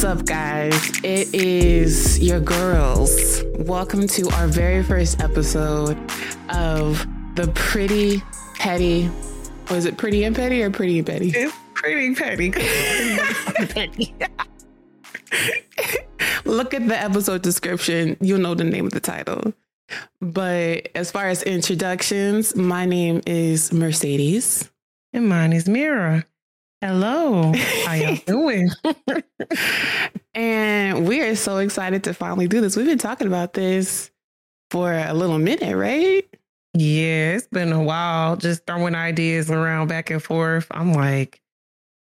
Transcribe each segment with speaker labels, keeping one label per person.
Speaker 1: What's up, guys? It is your girls. Welcome to our very first episode of the Pretty Petty. Was it Pretty and Petty or Pretty and Petty?
Speaker 2: It's pretty petty. petty.
Speaker 1: Look at the episode description. You'll know the name of the title. But as far as introductions, my name is Mercedes.
Speaker 2: and mine is Mira. Hello. How y'all doing?
Speaker 1: And we are so excited to finally do this. We've been talking about this for a little minute, right?
Speaker 2: yeah, it's been a while just throwing ideas around back and forth. I'm like,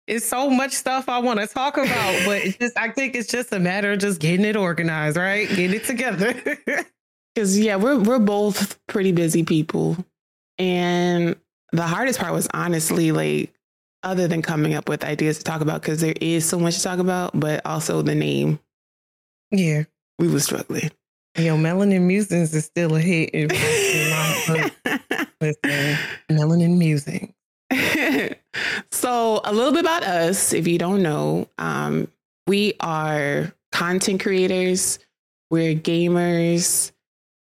Speaker 2: it's so much stuff I want to talk about, but it's just I think it's just a matter of just getting it organized, right? Getting it together.
Speaker 1: Because yeah, we're we're both pretty busy people. And the hardest part was honestly like other than coming up with ideas to talk about, because there is so much to talk about, but also the name.
Speaker 2: yeah.
Speaker 1: We were struggling.
Speaker 2: Yo, Melanin Musings is still a hit. in- in my. Listen, Melanin Musing.
Speaker 1: so a little bit about us if you don't know um, we are content creators we're gamers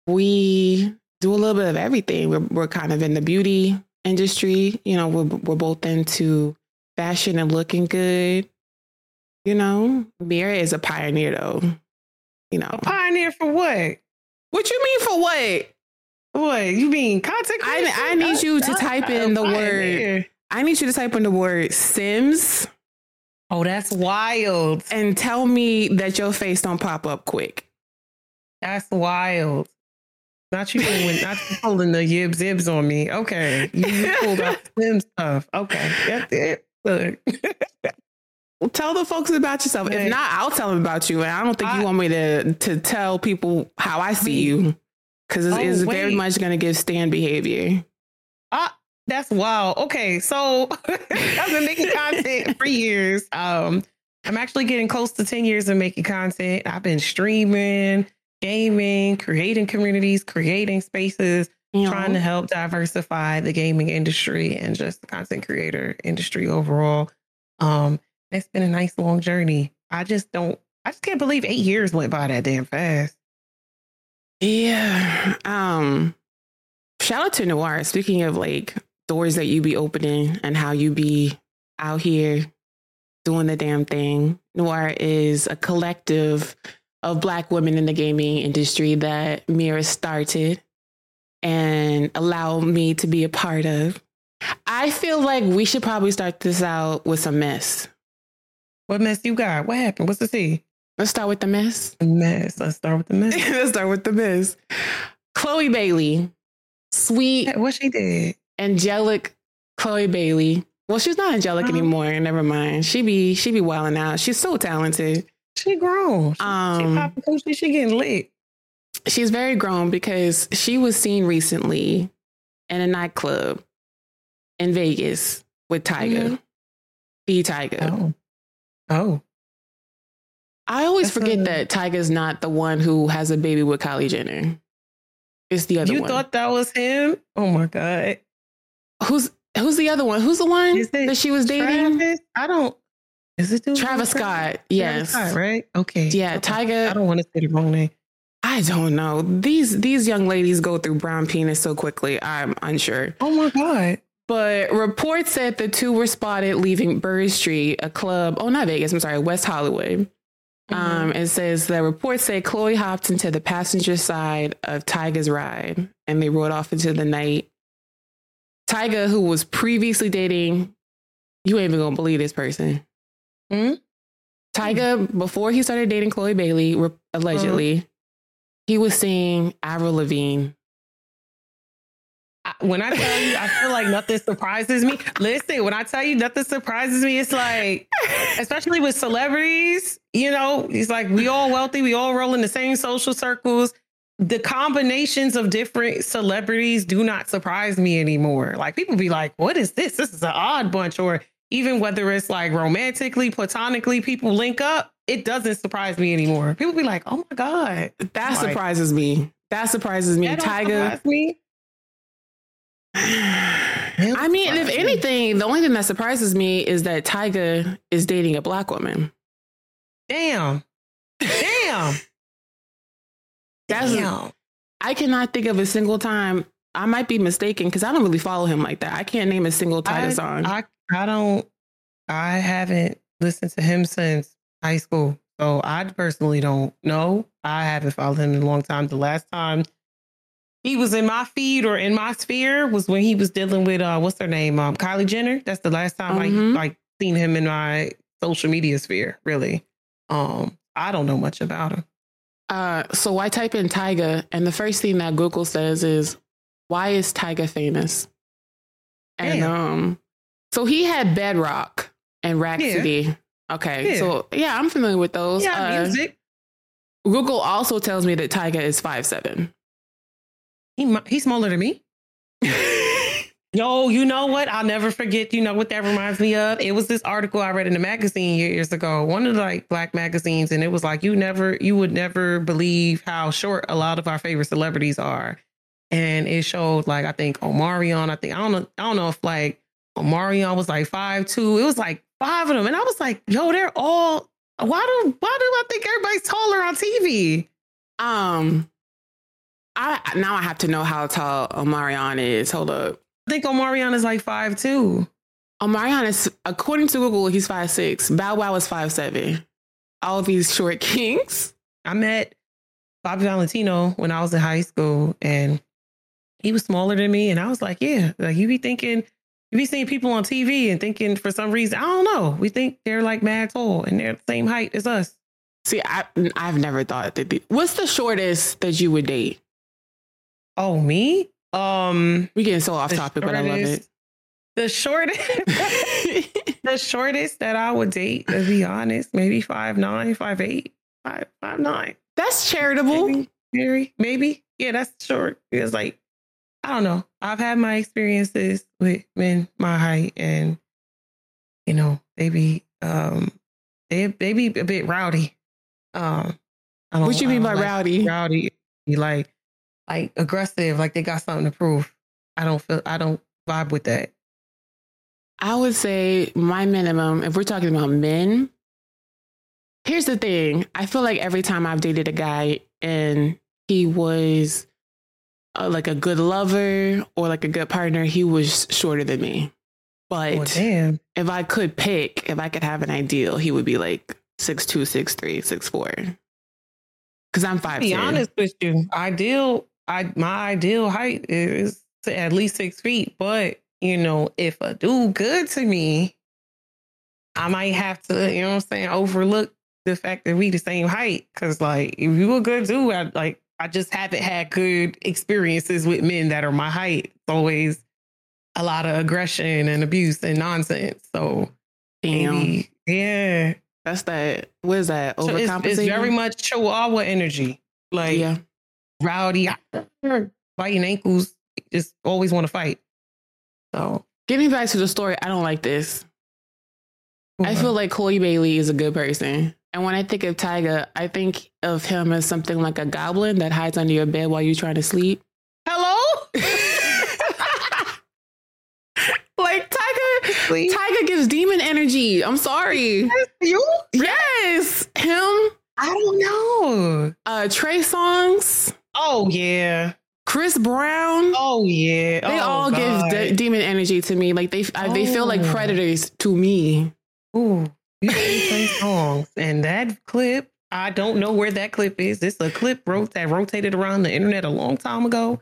Speaker 1: we do a little bit of everything we're, we're kind of in the beauty industry you know we're, we're both into fashion and looking good you know mira is a pioneer though you know
Speaker 2: A pioneer for what?
Speaker 1: what you mean for what
Speaker 2: What you mean content?
Speaker 1: I- I need you to type in the word. i need you to type in the word sims
Speaker 2: Oh, that's wild.
Speaker 1: and tell me that your face don't pop up quick.
Speaker 2: That's wild. Not you doing, not you pulling the yibs zibs on me. Okay, you, you pulled out Sim stuff. Okay, that's it. Look.
Speaker 1: Well, tell the folks about yourself. If not, I'll tell them about you. And I don't think you want me to to tell people how I see you because it's,
Speaker 2: Oh,
Speaker 1: it's very much going to give stand behavior.
Speaker 2: Ah, that's wild. Okay, so I've been making content for years. Um, I'm actually getting close to 10 years of making content. I've been streaming, gaming, creating communities, creating spaces,
Speaker 1: You know?
Speaker 2: trying to help diversify the gaming industry and just the content creator industry overall. Um, it's been a nice long journey. I just don't, I just can't believe eight years went by that damn fast.
Speaker 1: Yeah. Um. Shout out to Noir. Speaking of like doors that you be opening and how you be out here doing the damn thing. Noir is a collective of black women in the gaming industry that Mira started and allowed me to be a part of. I feel like we should probably start this out with some mess.
Speaker 2: What mess you got? What happened? What's the C?
Speaker 1: Let's start with the mess.
Speaker 2: Mess. Let's start with the mess.
Speaker 1: Let's start with the mess. Chloe Bailey, sweet
Speaker 2: what she did?
Speaker 1: angelic Chloe Bailey. Well, she's not angelic anymore. Never mind. She be she be wilding out. She's so talented.
Speaker 2: She grown.
Speaker 1: Um,
Speaker 2: she popping coochie. She getting lit.
Speaker 1: She's very grown because she was seen recently in a nightclub in Vegas with Tyga.
Speaker 2: Mhm.
Speaker 1: B Tyga.
Speaker 2: Oh. Oh.
Speaker 1: I always
Speaker 2: That's
Speaker 1: forget
Speaker 2: a-
Speaker 1: that Tyga's not the one who has a baby with Kylie Jenner. It's the other
Speaker 2: You
Speaker 1: one.
Speaker 2: You thought that was him? Oh my God.
Speaker 1: who's who's the other one? Who's the one that she was dating?
Speaker 2: Travis? I don't. Is it
Speaker 1: Travis Scott.
Speaker 2: Travis
Speaker 1: Yes.
Speaker 2: Scott, right? Okay.
Speaker 1: Yeah,
Speaker 2: Okay.
Speaker 1: Tyga-
Speaker 2: I don't want to say the wrong name.
Speaker 1: I don't know. These these young ladies go through brown penis so quickly. I'm unsure.
Speaker 2: Oh my God.
Speaker 1: But reports said the two were spotted leaving Bird Street, a club. Oh, not Vegas. I'm sorry, West Hollywood.
Speaker 2: Mm-hmm.
Speaker 1: Um, it says the reports say Chloe hopped into the passenger side of Tyga's ride, and they rode off into the night. Tyga, who was previously dating, you ain't even gonna believe this person.
Speaker 2: Hmm?
Speaker 1: Tyga, before he started dating Chloe Bailey, re- allegedly, he was seeing Avril Lavigne.
Speaker 2: I- when I tell you, I feel like nothing surprises me. Listen, when I tell you nothing surprises me, it's like, especially with celebrities, you know, it's like we all wealthy, we all roll in the same social circles. The combinations of different celebrities do not surprise me anymore. Like people be like, what is this? This is an odd bunch. Or even whether it's like romantically, platonically, people link up, it doesn't surprise me anymore. People be like, oh my God.
Speaker 1: That
Speaker 2: Right.
Speaker 1: surprises me. That surprises me.
Speaker 2: That don't
Speaker 1: Tyga.
Speaker 2: surprise me.
Speaker 1: I mean, if
Speaker 2: surprise me.
Speaker 1: anything, the only thing that surprises me is that Tyga is dating a black woman.
Speaker 2: Damn. Damn.
Speaker 1: That's
Speaker 2: Damn.
Speaker 1: I cannot think of a single time. I might be mistaken because I don't really follow him like that. I can't name a single Tyga
Speaker 2: I,
Speaker 1: song.
Speaker 2: I I don't I haven't listened to him since high school. So I personally don't know. I haven't followed him in a long time. The last time he was in my feed or in my sphere was when he was dealing with uh what's her name? Um Kylie Jenner. That's the last time
Speaker 1: Mhm.
Speaker 2: I like seen him in my social media sphere, really. Um I don't know much about him.
Speaker 1: Uh, so I type in Tyga, and the first thing that Google says is, "Why is Tyga famous?" And
Speaker 2: Damn.
Speaker 1: um, so he had Bedrock and Rhapsody. Okay,
Speaker 2: Yeah.
Speaker 1: so yeah, I'm familiar with those.
Speaker 2: Yeah,
Speaker 1: Uh,
Speaker 2: music.
Speaker 1: Google also tells me that Tyga is five seven.
Speaker 2: He he's smaller than me. Yo, you know what? I'll never forget. You know what that reminds me of? It was this article I read in a magazine years ago, one of the like black magazines, and it was like you never, you would never believe how short a lot of our favorite celebrities are. And it showed like I think Omarion. I think I don't know. I don't know if like Omarion was like five two. It was like five of them, and I was like, yo, they're all. Why do why do I think everybody's taller on TV?
Speaker 1: Um, I now I have to know how tall Omarion is. Hold up.
Speaker 2: I think Omarion is like five two.
Speaker 1: Omarion is, according to Google, he's five six. Bow Wow is five seven. All these short kings.
Speaker 2: I met Bobby Valentino when I was in high school and he was smaller than me. And I was like, yeah, like you be thinking, you be seeing people on TV and thinking for some reason, I don't know, we think they're like mad tall and they're the same height as us.
Speaker 1: See, I I've never thought that. The, what's the shortest that you would date?
Speaker 2: Oh, me? Um,
Speaker 1: We getting so off topic, but I love it.
Speaker 2: The shortest, the shortest that I would date, to be honest, maybe five nine, five eight, five five nine.
Speaker 1: That's charitable.
Speaker 2: Maybe, maybe, maybe. Yeah, that's short. It's like, I don't know. I've had my experiences with men my height, and you know, they be um, they they be a bit rowdy. Um, I don't,
Speaker 1: What you mean by
Speaker 2: like
Speaker 1: rowdy?
Speaker 2: Rowdy, like, like aggressive, like they got something to prove. I don't feel. I don't vibe with that.
Speaker 1: I would say my minimum, if we're talking about men, here's the thing. I feel like every time I've dated a guy and he was uh, like a good lover or like a good partner, he was shorter than me. But
Speaker 2: damn!
Speaker 1: if I could pick, if I could have an ideal, he would be like six two, six three, six four. Because I'm five.
Speaker 2: To be honest with you, ideal. I my ideal height is at least six feet. But you know, if a dude good to me, I might have to, you know what I'm saying, overlook the fact that we the same height. Cause like if you a good dude, I like I just haven't had good experiences with men that are my height. It's always a lot of aggression and abuse and nonsense. So
Speaker 1: Damn,
Speaker 2: maybe, yeah.
Speaker 1: that's that. What is that?
Speaker 2: So it's, it's very much Chihuahua energy. Like
Speaker 1: yeah.
Speaker 2: rowdy, biting ankles, just always want to fight. So
Speaker 1: Getting back to the story, I don't like this. I feel like Chloe Bailey is a good person. And when I think of Tyga, I think of him as something like a goblin that hides under your bed while you're trying to sleep.
Speaker 2: hello.
Speaker 1: like Tyga,
Speaker 2: Please?
Speaker 1: Tyga gives demon energy. I'm sorry.
Speaker 2: you?
Speaker 1: Yes, him,
Speaker 2: I don't know.
Speaker 1: uh, Trey Songz,
Speaker 2: Oh yeah.
Speaker 1: Chris Brown.
Speaker 2: Oh yeah.
Speaker 1: They
Speaker 2: Oh,
Speaker 1: all give de- demon energy to me. Like they, I, they feel like
Speaker 2: Oh.
Speaker 1: predators to me.
Speaker 2: Ooh, you say Trey Songz, and that clip. I don't know where that clip is. It's a clip wrote that rotated around the internet a long time ago.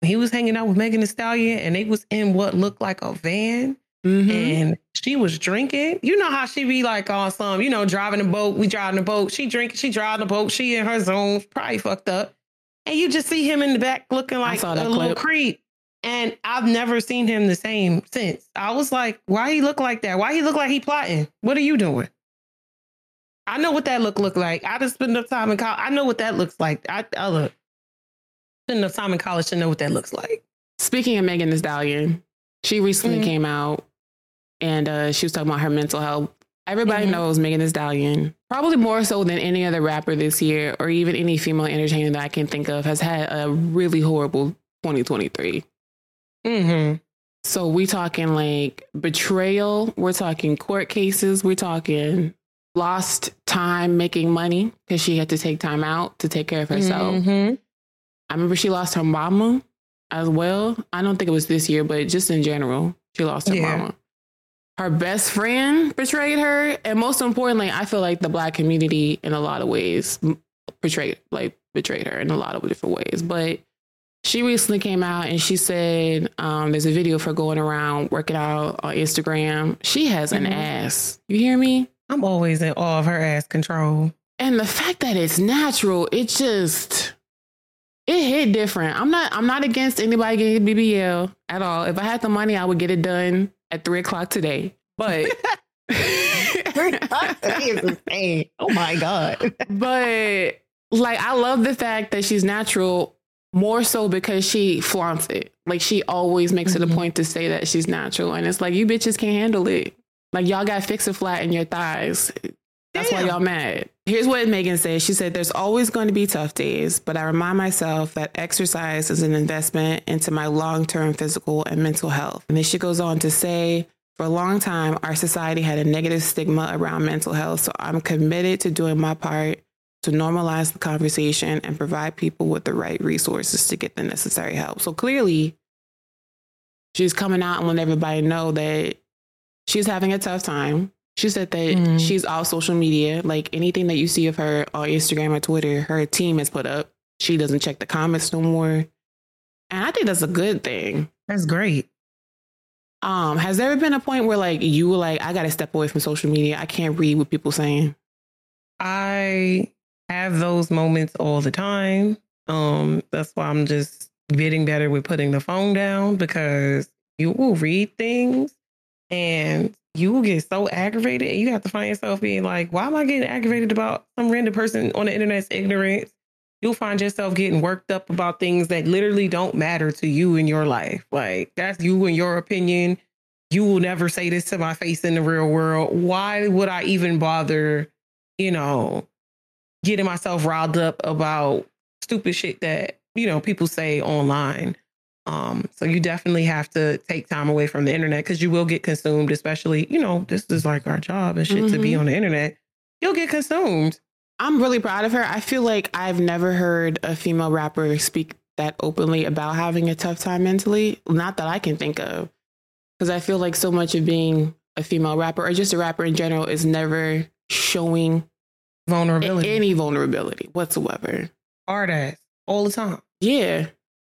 Speaker 2: He was hanging out with Megan Thee Stallion, and they was in what looked like a van.
Speaker 1: Mhm.
Speaker 2: and she was drinking. You know how she be like on some, you know, driving a boat. We driving a boat. She drinking. She driving a boat. She in her zone, probably fucked up. And you just see him in the back looking like a
Speaker 1: that
Speaker 2: little creep. And I've never seen him the same since. I was like, why he look like that? Why he look like he plotting? What are you doing? I know what that look look like. I just spent enough time in college. I know what that looks like. I, I look spend enough time in college to know what that looks like.
Speaker 1: Speaking of Megan Thee Stallion, she recently
Speaker 2: Mhm.
Speaker 1: came out and uh, she was talking about her mental health. Everybody
Speaker 2: Mhm.
Speaker 1: knows Megan Thee Stallion, probably more so than any other rapper this year, or even any female entertainer that I can think of, has had a really horrible 2023.
Speaker 2: Mm-hmm.
Speaker 1: So we talking like betrayal, we're talking court cases, we're talking lost time making money because she had to take time out to take care of herself.
Speaker 2: Mhm.
Speaker 1: I remember she lost her mama as well. I don't think it was this year, but just in general, she lost her
Speaker 2: Yeah.
Speaker 1: mama. Her best friend betrayed her, and most importantly, I feel like the black community, in a lot of ways, betrayed like betrayed her in a lot of different ways. But she recently came out and she said um, there's a video for going around working out on Instagram. She has an
Speaker 2: Mhm.
Speaker 1: ass. You hear me?
Speaker 2: I'm always in awe of her ass control.
Speaker 1: and the fact that it's natural, it just it hit different. I'm not I'm not against anybody getting BBL at all. If I had the money, I would get it done at three o'clock today. But three o'clock? That is insane.
Speaker 2: Oh my god.
Speaker 1: but like I love the fact that she's natural more so because she flaunts it. Like she always makes it
Speaker 2: Mhm.
Speaker 1: a point to say that she's natural. And it's like you bitches can't handle it. Like y'all got fix it flat in your thighs. That's why y'all mad. Here's what Megan said. She said, There's always going to be tough days, but I remind myself that exercise is an investment into my long term physical and mental health. And then she goes on to say, For a long time, our society had a negative stigma around mental health. So I'm committed to doing my part to normalize the conversation and provide people with the right resources to get the necessary help. So clearly, she's coming out and letting everybody know that she's having a tough time. She said that
Speaker 2: Mm.
Speaker 1: she's off social media. Like anything that you see of her on Instagram or Twitter, her team has put up. She doesn't check the comments no more. And I think that's a good thing.
Speaker 2: That's great.
Speaker 1: Um, has there ever been a point where like you were like, I gotta step away from social media. I can't read what people saying.
Speaker 2: I have those moments all the time. Um, that's why I'm just getting better with putting the phone down because you will read things and you will get so aggravated and you have to find yourself being like, why am I getting aggravated about some random person on the internet's ignorance? You'll find yourself getting worked up about things that literally don't matter to you in your life. Like that's you and your opinion. You will never say this to my face in the real world. Why would I even bother, you know, getting myself riled up about stupid shit that, you know, people say online. Um, so you definitely have to take time away from the internet because you will get consumed, especially, you know, this is like our job and shit to be
Speaker 1: Mhm.
Speaker 2: on the internet. You'll get consumed.
Speaker 1: I'm really proud of her. I feel like I've never heard a female rapper speak that openly about having a tough time mentally. Not that I can think of. Because I feel like so much of being a female rapper or just a rapper in general is never showing
Speaker 2: Vulnerability.
Speaker 1: any vulnerability whatsoever.
Speaker 2: Hard ass all the time.
Speaker 1: Yeah.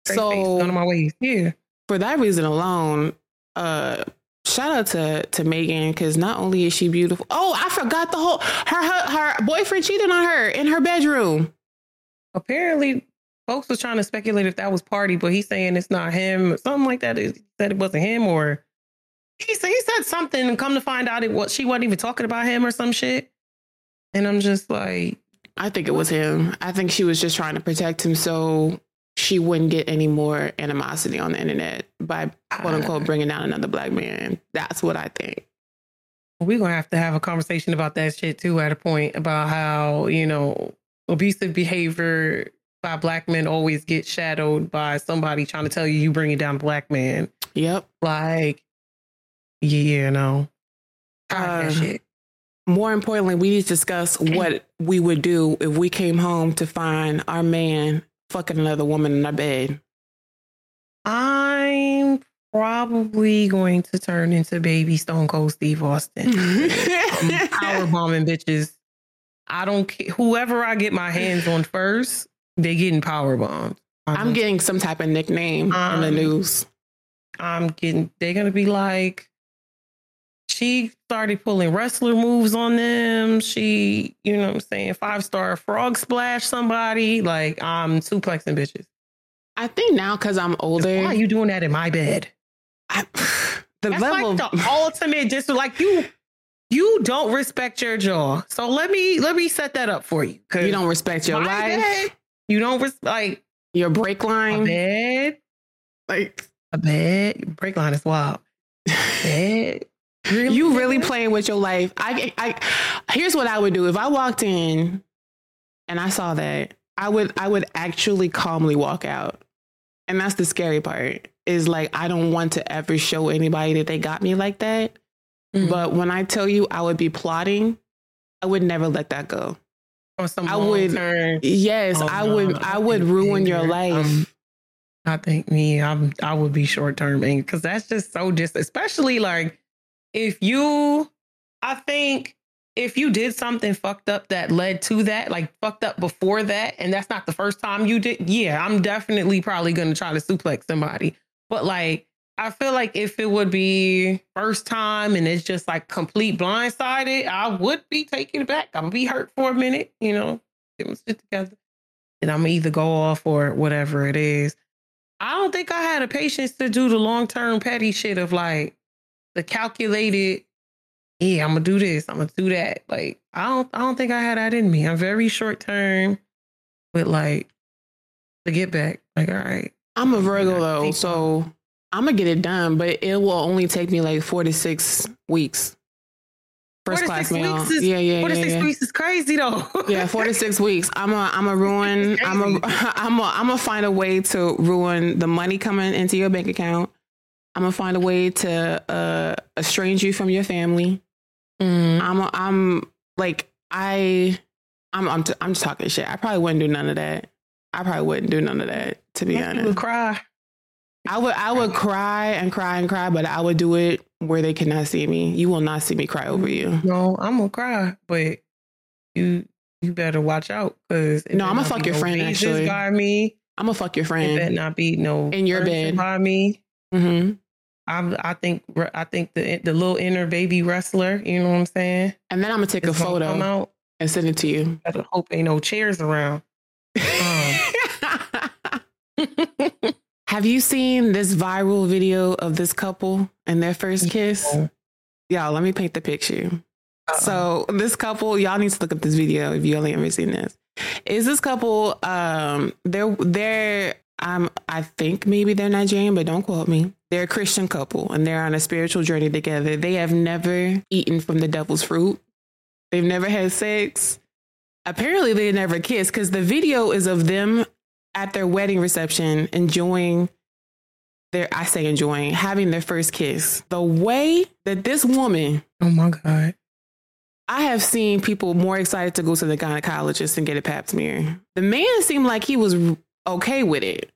Speaker 2: Straight face, none of my ways. Yeah.
Speaker 1: for that reason alone, uh shout out to to Megan because not only is she beautiful. Oh, I forgot the whole her her, her boyfriend cheated on her in her bedroom.
Speaker 2: Apparently, folks was trying to speculate if that was party, but he's saying it's not him, something like that. He said it wasn't him, or he said he said something, and come to find out it was she wasn't even talking about him or some shit. And I'm just like,
Speaker 1: I think it was him. I think she was just trying to protect him so she wouldn't get any more animosity on the internet by quote unquote bringing down another black man. That's what I think.
Speaker 2: we're gonna have to have a conversation about that shit too at a point about how you know abusive behavior by black men always gets shadowed by somebody trying to tell you you bringing down a black man.
Speaker 1: Yep.
Speaker 2: Like, yeah, of that
Speaker 1: Uh,
Speaker 2: shit.
Speaker 1: More importantly, we need to discuss what we would do if we came home to find our man fucking another woman in our bed.
Speaker 2: I'm probably going to turn into baby Stone Cold Steve Austin. I'm power bombing bitches. I don't care. Whoever I get my hands on first, they getting power bombed.
Speaker 1: I'm getting some type of nickname in the
Speaker 2: Um,
Speaker 1: news.
Speaker 2: I'm getting. They're gonna be like, she started pulling wrestler moves on them. She, you know, what I'm saying five star frog splash somebody. Like I'm suplexing bitches.
Speaker 1: I think now because I'm older,
Speaker 2: Why are you doing that in my bed?
Speaker 1: I, the
Speaker 2: That's
Speaker 1: level
Speaker 2: like the ultimate dis like you you don't respect your jaw. So let me let me set that up for you.
Speaker 1: you don't respect your life,
Speaker 2: bed, you don't res- like
Speaker 1: your break
Speaker 2: a
Speaker 1: line.
Speaker 2: bed,
Speaker 1: Like
Speaker 2: a bed. Break line is wild. Bed.
Speaker 1: You really playing with your life. I, I here's what I would do if I walked in and I saw that. I would I would actually calmly walk out, and that's the scary part. Is like I don't want to ever show anybody that they got me like that.
Speaker 2: Mhm.
Speaker 1: But when I tell you I would be plotting I would never let that go. I would- Yes,
Speaker 2: Oh,
Speaker 1: I
Speaker 2: no,
Speaker 1: would.
Speaker 2: I
Speaker 1: I would ruin your life.
Speaker 2: um, I think me, I'm I would be short term because that's just so just especially like if you I think if you did something fucked up that led to that, like fucked up before that, and that's not the first time you did, yeah, I'm definitely probably gonna try to suplex somebody. But like I feel like if it would be first time and it's just like complete blindsided, I would be taken back. I'm gonna be hurt for a minute, you know, get my shit together. And I'm gonna either go off or whatever it is. I don't think I had the patience to do the long term petty shit of like the calculated, yeah, I'm gonna do this, I'm gonna do that. Like I don't I don't think I had that in me. I'm very short term with like the get back. Like, all right.
Speaker 1: I'm a Virgo though, so I'm gonna get it done, but it will only take me like four to six weeks. First
Speaker 2: Four to
Speaker 1: class mail.
Speaker 2: is-
Speaker 1: yeah, yeah,
Speaker 2: Four to
Speaker 1: yeah,
Speaker 2: six
Speaker 1: yeah.
Speaker 2: weeks is crazy though.
Speaker 1: Yeah, four to six weeks. I'm a, I'm a ruin. I'm a, I'm a, I'm gonna find a way to ruin the money coming into your bank account. I'm gonna find a way to uh, estrange you from your family.
Speaker 2: Mm.
Speaker 1: I'm, I'm like, I, I'm, I'm, t- I'm just talking shit. I probably wouldn't do none of that. I probably wouldn't do none of that. To be
Speaker 2: You
Speaker 1: honest,
Speaker 2: would cry.
Speaker 1: I would, I would cry and cry and cry, but I would do it where they cannot see me. You will not see me cry over you.
Speaker 2: No, I'm gonna cry, but you you better watch out because
Speaker 1: No, I'ma fuck your friend, actually.
Speaker 2: by me.
Speaker 1: I'm gonna fuck your friend.
Speaker 2: It better not be no
Speaker 1: In your bed.
Speaker 2: by me.
Speaker 1: hmm
Speaker 2: I I think I think the the little inner baby wrestler. You know what I'm saying?
Speaker 1: And then I'm gonna take a photo.
Speaker 2: Out.
Speaker 1: and send it to you.
Speaker 2: I hope ain't no chairs around.
Speaker 1: Have you seen this viral video of this couple and their first kiss?
Speaker 2: No.
Speaker 1: Y'all, let me paint the picture.
Speaker 2: Uh-uh.
Speaker 1: So this couple, y'all need to look up this video if you only ever seen this. Is this couple um they're they're um I think maybe they're Nigerian, but don't quote me. They're a Christian couple and they're on a spiritual journey together. They have never eaten from the devil's fruit. They've never had sex. Apparently they never kissed because the video is of them at their wedding reception enjoying their I say enjoying having their first kiss. The way that this woman
Speaker 2: oh my god.
Speaker 1: I have seen people more excited to go to the gynecologist and get a pap smear. The man seemed like he was okay with it,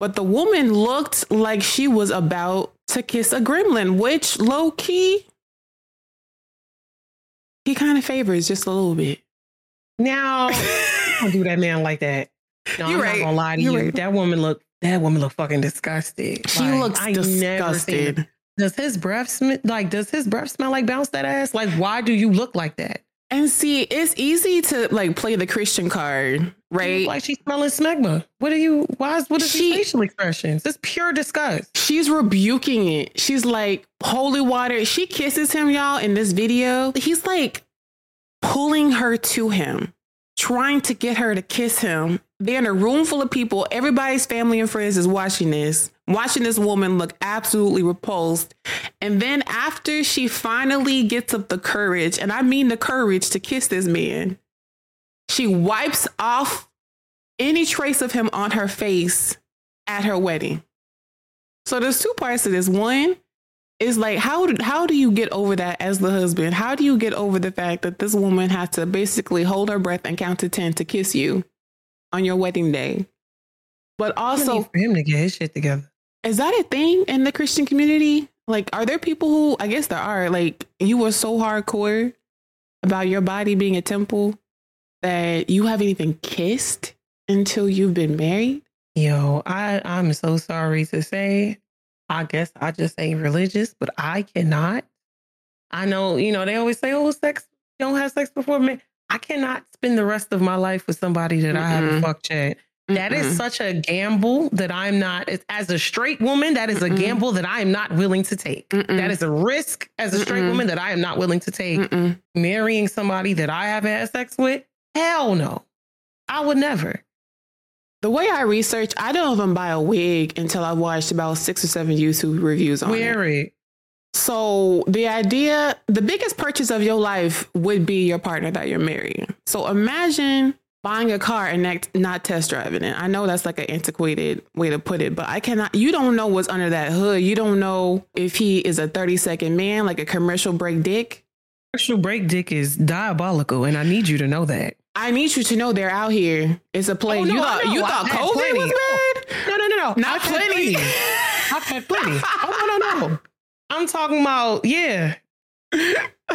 Speaker 1: but the woman looked like she was about to kiss a gremlin, which low key, he kind of favors just a little bit.
Speaker 2: Now don't do that man like that. No,
Speaker 1: You're
Speaker 2: I'm
Speaker 1: right.
Speaker 2: not gonna lie to
Speaker 1: You're
Speaker 2: you.
Speaker 1: right.
Speaker 2: That woman look that woman look fucking disgusted.
Speaker 1: She
Speaker 2: Like,
Speaker 1: looks
Speaker 2: I never seen it.
Speaker 1: disgusted.
Speaker 2: Does his breath smell like does his breath smell like bounce that ass? Like why do you look like that?
Speaker 1: And see, it's easy to like play the Christian card, right?
Speaker 2: like she's smelling smegma. What are you why is what is
Speaker 1: She-
Speaker 2: facial expressions? It's pure disgust.
Speaker 1: She's rebuking it. She's like, holy water. She kisses him, y'all, in this video. He's like pulling her to him, trying to get her to kiss him. They're in a room full of people. Everybody's family and friends is watching this, watching this woman look absolutely repulsed. And then after she finally gets up the courage, and I mean the courage to kiss this man, she wipes off any trace of him on her face at her wedding. So there's two parts to this. One is like how do, how do you get over that as the husband? How do you get over the fact that this woman had to basically hold her breath and count to 10 to kiss you on your wedding day? But also,
Speaker 2: for him to get his shit together.
Speaker 1: is that a thing in the Christian community? Like are there people who I guess there are like you were so hardcore about your body being a temple that you haven't even kissed until you've been married?
Speaker 2: Yo, I I'm so sorry to say. I guess I just ain't religious, but I cannot. I know, you know, they always say, "Oh, sex, don't have sex before me." I cannot spend the rest of my life with somebody that I haven't
Speaker 1: Mm-mm.
Speaker 2: fucked yet. That is
Speaker 1: Mm-mm.
Speaker 2: such a gamble that I'm not. as- a straight woman, that is a
Speaker 1: Mm-mm.
Speaker 2: gamble that I am not willing to take.
Speaker 1: Mm-mm.
Speaker 2: That is a risk as a straight
Speaker 1: Mm-mm.
Speaker 2: woman that I am not willing to take.
Speaker 1: Mm-mm.
Speaker 2: Marrying somebody that I haven't had sex with, hell no, I would never.
Speaker 1: The way I research, I don't even buy a wig until I've watched about six or seven YouTube reviews on it.
Speaker 2: Wear it.
Speaker 1: So the idea, the biggest purchase of your life would be your partner that you're marrying. So imagine buying a car and not, not test driving it. I know that's like an antiquated way to put it, but I cannot, you don't know what's under that hood. You don't know if he is a 30 second man, like a commercial break dick,
Speaker 2: Commercial break dick is diabolical, and I need you to know that.
Speaker 1: I need you to know they're out here. It's a plague.
Speaker 2: Oh, no,
Speaker 1: you thought you thought COVID
Speaker 2: plenty.
Speaker 1: was bad?
Speaker 2: No, no, no, no.
Speaker 1: Not
Speaker 2: I've
Speaker 1: plenty.
Speaker 2: I've had plenty. Oh no, no, no. I'm talking about yeah,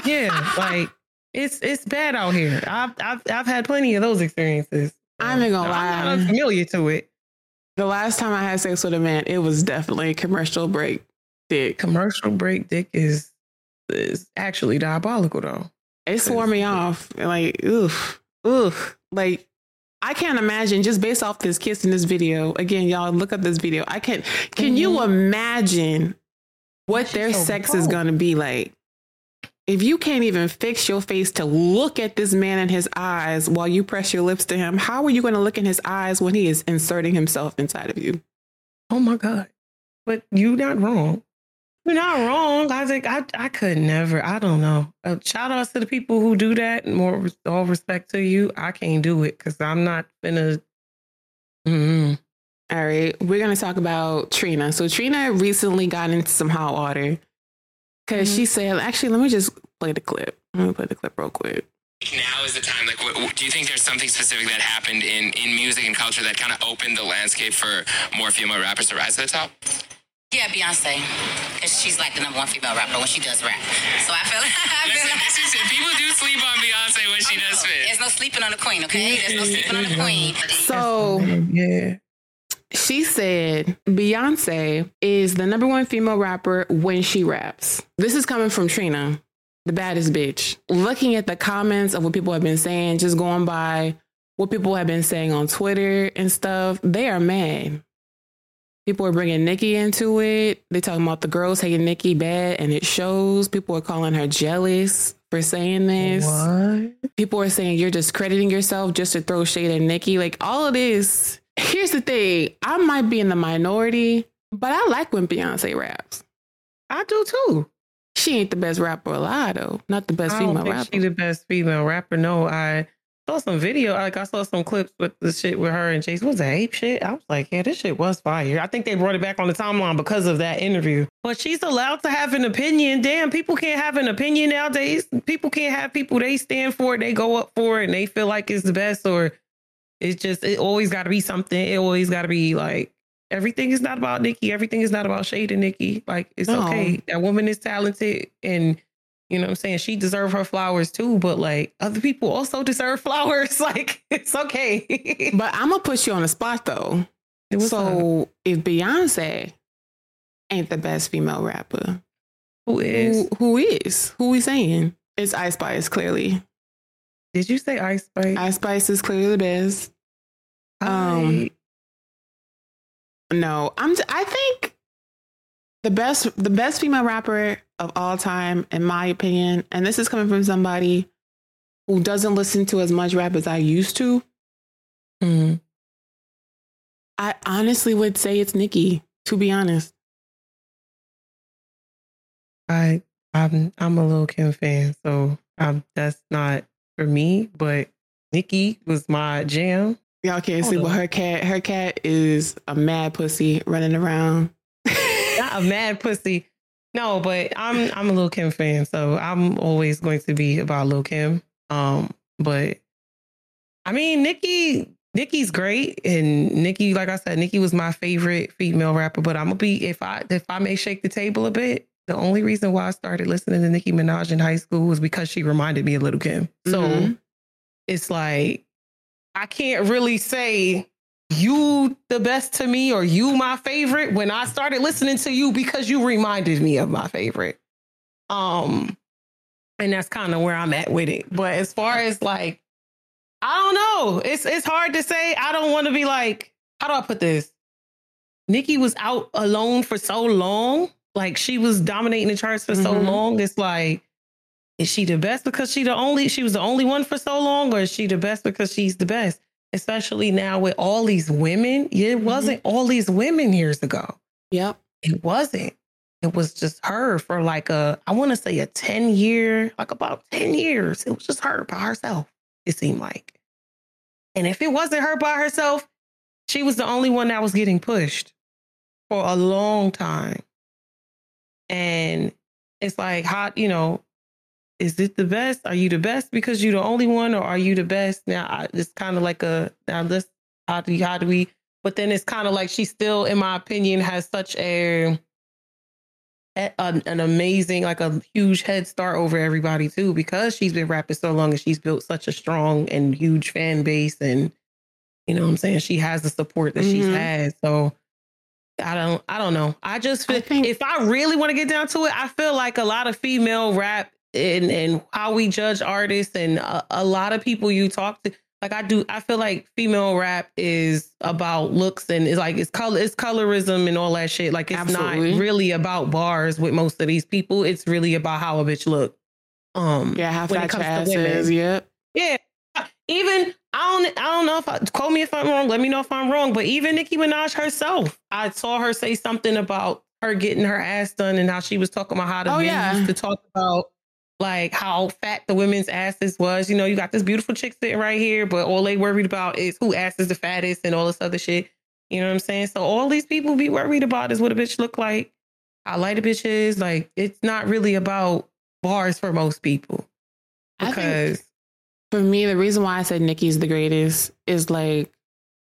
Speaker 2: yeah. Like it's it's bad out here. I've I've I've had plenty of those experiences.
Speaker 1: I'm not gonna
Speaker 2: I'm not
Speaker 1: lie.
Speaker 2: unfamiliar to it.
Speaker 1: The last time I had sex with a man, it was definitely a commercial break dick.
Speaker 2: Commercial break dick is is actually diabolical though.
Speaker 1: It swore me off. Like, oof, oof. Like, I can't imagine just based off this kiss in this video. Again, y'all look up this video. I can't. Can you
Speaker 2: Mhm.
Speaker 1: imagine what
Speaker 2: She's
Speaker 1: their
Speaker 2: so
Speaker 1: sex is going to be like? If you can't even fix your face to look at this man in his eyes while you press your lips to him, how are you going to look in his eyes when he is inserting himself inside of you?
Speaker 2: Oh my god! But you not wrong. You're not wrong. I think I I could never. I don't know. Uh, shout outs to the people who do that. More all respect to you. I can't do it because I'm not gonna. Mm-mm.
Speaker 1: All right, we're gonna talk about Trina. So Trina recently got into some hot water because
Speaker 2: Mm-hmm.
Speaker 1: she said, "Actually, let me just play the clip. Let me play the clip real quick."
Speaker 3: now is the time like what, what- do you think there's something specific that happened in in music and culture that kind of opened the landscape for more female rappers to rise to the top
Speaker 4: Yeah, Beyonce, because she's like the number one female rapper when she does rap. So I feel, I feel
Speaker 3: Listen,
Speaker 4: like
Speaker 3: this is people do sleep on beyonce when she does
Speaker 4: oh,
Speaker 3: fit.
Speaker 4: There's no sleeping on the queen, okay? There's no sleeping on the queen.
Speaker 1: So
Speaker 2: yeah.
Speaker 1: she said Beyonce is the number one female rapper when she raps. This is coming from Trina, the baddest bitch. Looking at the comments of what people have been saying, just going by what people have been saying on Twitter and stuff, they are mad. People are bringing Nicki into it. They talking about the girls hating Nicki bad, and it shows. People are calling her jealous for saying this
Speaker 2: What?
Speaker 1: people are saying you're discrediting yourself just to throw shade at Nicki. Like all of this. Here's the thing: I might be in the minority, but I like when Beyonce raps.
Speaker 2: I do too.
Speaker 1: She ain't the best rapper alive, though. Not the best female rapper.
Speaker 2: she the best female rapper. No, I saw some video. Like I saw some clips with the shit with her and Chase. Was that ape shit? I was like, yeah, this shit was fire. I think they brought it back on the timeline because of that interview. But she's allowed to have an opinion. Damn, people can't have an opinion nowadays. People can't have people they stand for it, they go up for it, and they feel like it's the best. Or it's just it always got to be something. It always got to be like. Everything is not about Nicki. Everything is not about shade and Nicki. Like it's
Speaker 1: No.
Speaker 2: okay. That woman is talented and you know what I'm saying? She deserve her flowers too, but like other people also deserve flowers. Like it's okay.
Speaker 1: but I'm gonna put you on the spot though. So if Beyonce ain't the best female rapper,
Speaker 2: who is?
Speaker 1: who, who is? Who we saying? It's Ice Spice. Clearly,
Speaker 2: Did you say Ice Spice?
Speaker 1: Ice Spice is clearly the best. um, No, I'm. I think the best, the best female rapper of all time, in my opinion, and this is coming from somebody who doesn't listen to as much rap as I used to.
Speaker 2: Hmm.
Speaker 1: I honestly would say it's Nicki. To be honest,
Speaker 2: I I'm I'm a little Kim fan, so um that's not for me. But Nicki was my jam.
Speaker 1: y'all can't see,
Speaker 2: Hold
Speaker 1: but her cat, her cat is a mad pussy running around.
Speaker 2: A mad pussy. No, but I'm I'm a Lil Kim fan, so I'm always going to be about Lil Kim. Um, but I mean, Nicki, Nicki's great, and Nicki, like I said, Nicki was my favorite female rapper. But I'm gonna be if I if I may shake the table a bit. The only reason why I started listening to Nicki Minaj in high school was because she reminded me of Little Kim. So
Speaker 1: Mhm.
Speaker 2: it's like I can't really say you the best to me or you my favorite when I started listening to you because you reminded me of my favorite. Um and that's kind of where I'm at with it. But as far as like I don't know, it's it's hard to say. I don't want to be like how do I put this? Nicki was out alone for so long. Like she was dominating the charts for so
Speaker 1: Mhm.
Speaker 2: long. It's like is she the best because she the only she was the only one for so long or is she the best because she's the best especially now with all these women. It mm-hmm. wasn't all these women years ago.
Speaker 1: Yep.
Speaker 2: it wasn't. It was just her for like a i want to say a 10 year like about 10 years. It was just her by herself it seemed like. And if it wasn't her by herself she was the only one that was getting pushed for a long time. And it's like hot you know is it the best? Are you the best because you're the only one, or are you the best? Now I, it's kind of like a now this how do how do we? But then it's kind of like she still, in my opinion, has such a, a an amazing like a huge head start over everybody too because she's been rapping so long and she's built such a strong and huge fan base and you know what I'm saying she has the support that she's
Speaker 1: Mhm.
Speaker 2: had so. I don't I don't know. I just feel
Speaker 1: I think-
Speaker 2: if I really want to get down to it, I feel like a lot of female rap and and how we judge artists and a, a lot of people you talk to like I do I feel like female rap is about looks and it's like it's color it's colorism and all that shit. Like it's
Speaker 1: Absolutely.
Speaker 2: not really about bars with most of these people. It's really about how a bitch look. Um
Speaker 1: Yeah, half
Speaker 2: when it comes to women.
Speaker 1: asses. Yep.
Speaker 2: yeah. Even I don't I don't know if I quote me if I'm wrong. Let me know if I'm wrong. But even Nicki Minaj herself, I saw her say something about her getting her ass done and how she was talking about how the
Speaker 1: Oh,
Speaker 2: men
Speaker 1: yeah.
Speaker 2: used to talk about like how fat the women's asses was. You know, you got this beautiful chick sitting right here, but all they worried about is who ass is the fattest and all this other shit. You know what I'm saying? So all these people be worried about is what a bitch look like, how light a bitch is. Like it's not really about bars for most people because.
Speaker 1: For me, the reason why I said Nicki's the greatest is like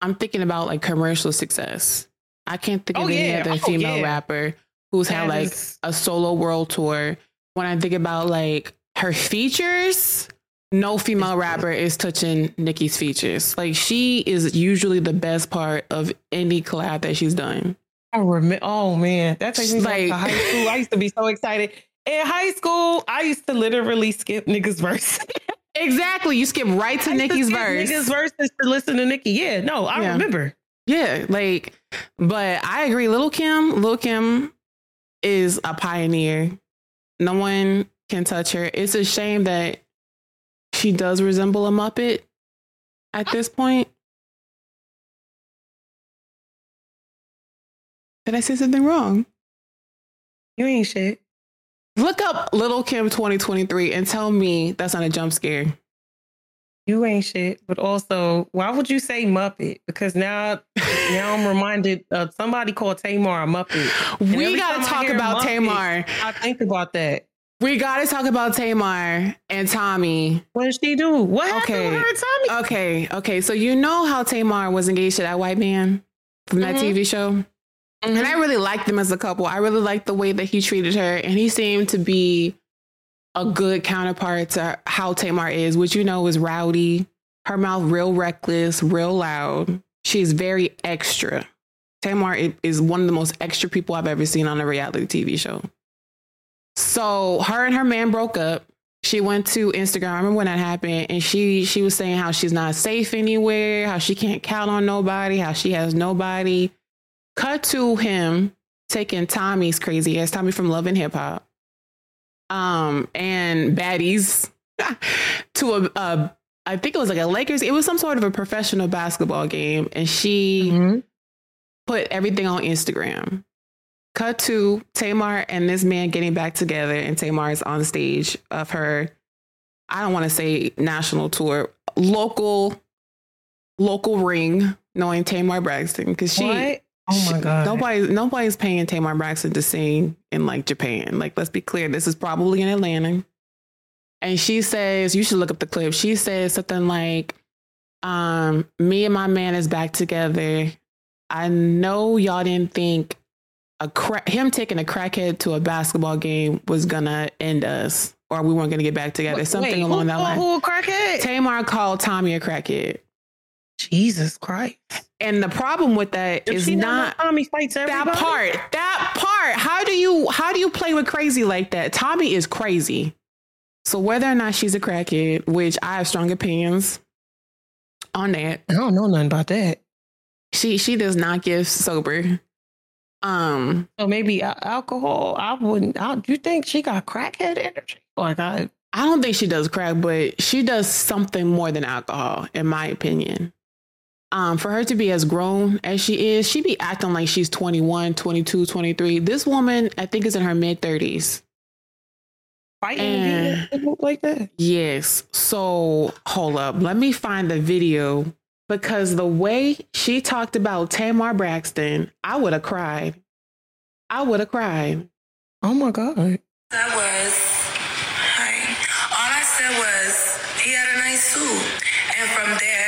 Speaker 1: I'm thinking about like commercial success. I can't think oh, of
Speaker 2: Oh,
Speaker 1: any
Speaker 2: yeah.
Speaker 1: other
Speaker 2: Oh,
Speaker 1: female
Speaker 2: yeah.
Speaker 1: rapper who's had like
Speaker 2: is-
Speaker 1: a solo world tour. When I think about like her features, no female rapper is touching Nicki's features. Like she is usually the best part of any collab that she's done.
Speaker 2: I remember. Oh man, that takes me back to
Speaker 1: Like-
Speaker 2: high school. I used to be so excited. In high school, I used to literally skip niggas' verse.
Speaker 1: Exactly. You skip right to Nicki's
Speaker 2: skip
Speaker 1: verse.
Speaker 2: Niggas' verses to listen to Nicki. Yeah, no, I
Speaker 1: Yeah.
Speaker 2: remember.
Speaker 1: Yeah, like, but I agree. Little Kim, Little Kim is a pioneer. No one can touch her. It's a shame that she does resemble a Muppet at this point. Did I say something wrong?
Speaker 2: You ain't shit.
Speaker 1: Look up Little Kim 2023 and tell me that's not a jump scare.
Speaker 2: You ain't shit. But also, why would you say Muppet? Because now, now I'm reminded of somebody called Tamar a Muppet. And
Speaker 1: We
Speaker 2: gotta
Speaker 1: talk about
Speaker 2: Muppet,
Speaker 1: Tamar.
Speaker 2: I think about that.
Speaker 1: We got to talk about Tamar and Tommy.
Speaker 2: What did she do? What happened
Speaker 1: Okay.
Speaker 2: with her Tommy?
Speaker 1: Okay, okay. So you know how Tamar was engaged to that white man from that
Speaker 2: Mhm.
Speaker 1: TV show? And I really liked them as a couple. I really liked the way that he treated her, and he seemed to be a good counterpart to how Tamar is, which you know is rowdy, her mouth real reckless, real loud. She's very extra. Tamar is one of the most extra people I've ever seen on a reality TV show. So her and her man broke up. She went to Instagram. I remember when that happened, and she she was saying how she's not safe anywhere, how she can't count on nobody, how she has nobody. Cut to him taking Tommy's crazy ass, Tommy from Love and Hip Hop, um, and baddies to a, a I think it was like a Lakers. It was some sort of a professional basketball game, and she
Speaker 2: Mhm.
Speaker 1: put everything on Instagram. Cut to Tamar and this man getting back together, and Tamar is on stage of her. I don't want to say national tour, local, local ring, knowing Tamar Braxton because she.
Speaker 2: What? Oh my god.
Speaker 1: Nobody, nobody's paying Tamar Braxton to sing in like Japan. Like, let's be clear, this is probably in Atlanta. And she says, you should look up the clip. She says something like, um, "Me and my man is back together. I know y'all didn't think a cra- him taking a crackhead to a basketball game was gonna end us, or we weren't gonna get back together. Something
Speaker 2: wait,
Speaker 1: along
Speaker 2: who,
Speaker 1: that line."
Speaker 2: Who a crackhead?
Speaker 1: Tamar called Tommy a crackhead,
Speaker 2: Jesus Christ.
Speaker 1: and the problem with that
Speaker 2: Does
Speaker 1: is not
Speaker 2: Tommy fights everybody?
Speaker 1: that part that part how do you how do you play with crazy like that tommy is crazy so whether or not she's a crackhead which i have strong opinions on that
Speaker 2: I don't know nothing about that.
Speaker 1: she she does not give sober um
Speaker 2: So maybe uh, alcohol. I wouldn't. I, do you think she got crackhead energy? Like I,
Speaker 1: i don't think she does crack but she does something more than alcohol in my opinion um, for her to be as grown as she is, she be acting like she's 21, 22, 23. This woman, I think, is in her mid 30s.
Speaker 2: fighting like that.
Speaker 1: Yes. So hold up. Let me find the video because the way she talked about Tamar Braxton, I would have cried. I would have cried.
Speaker 2: Oh my god.
Speaker 5: That was, hi. suit. And from there,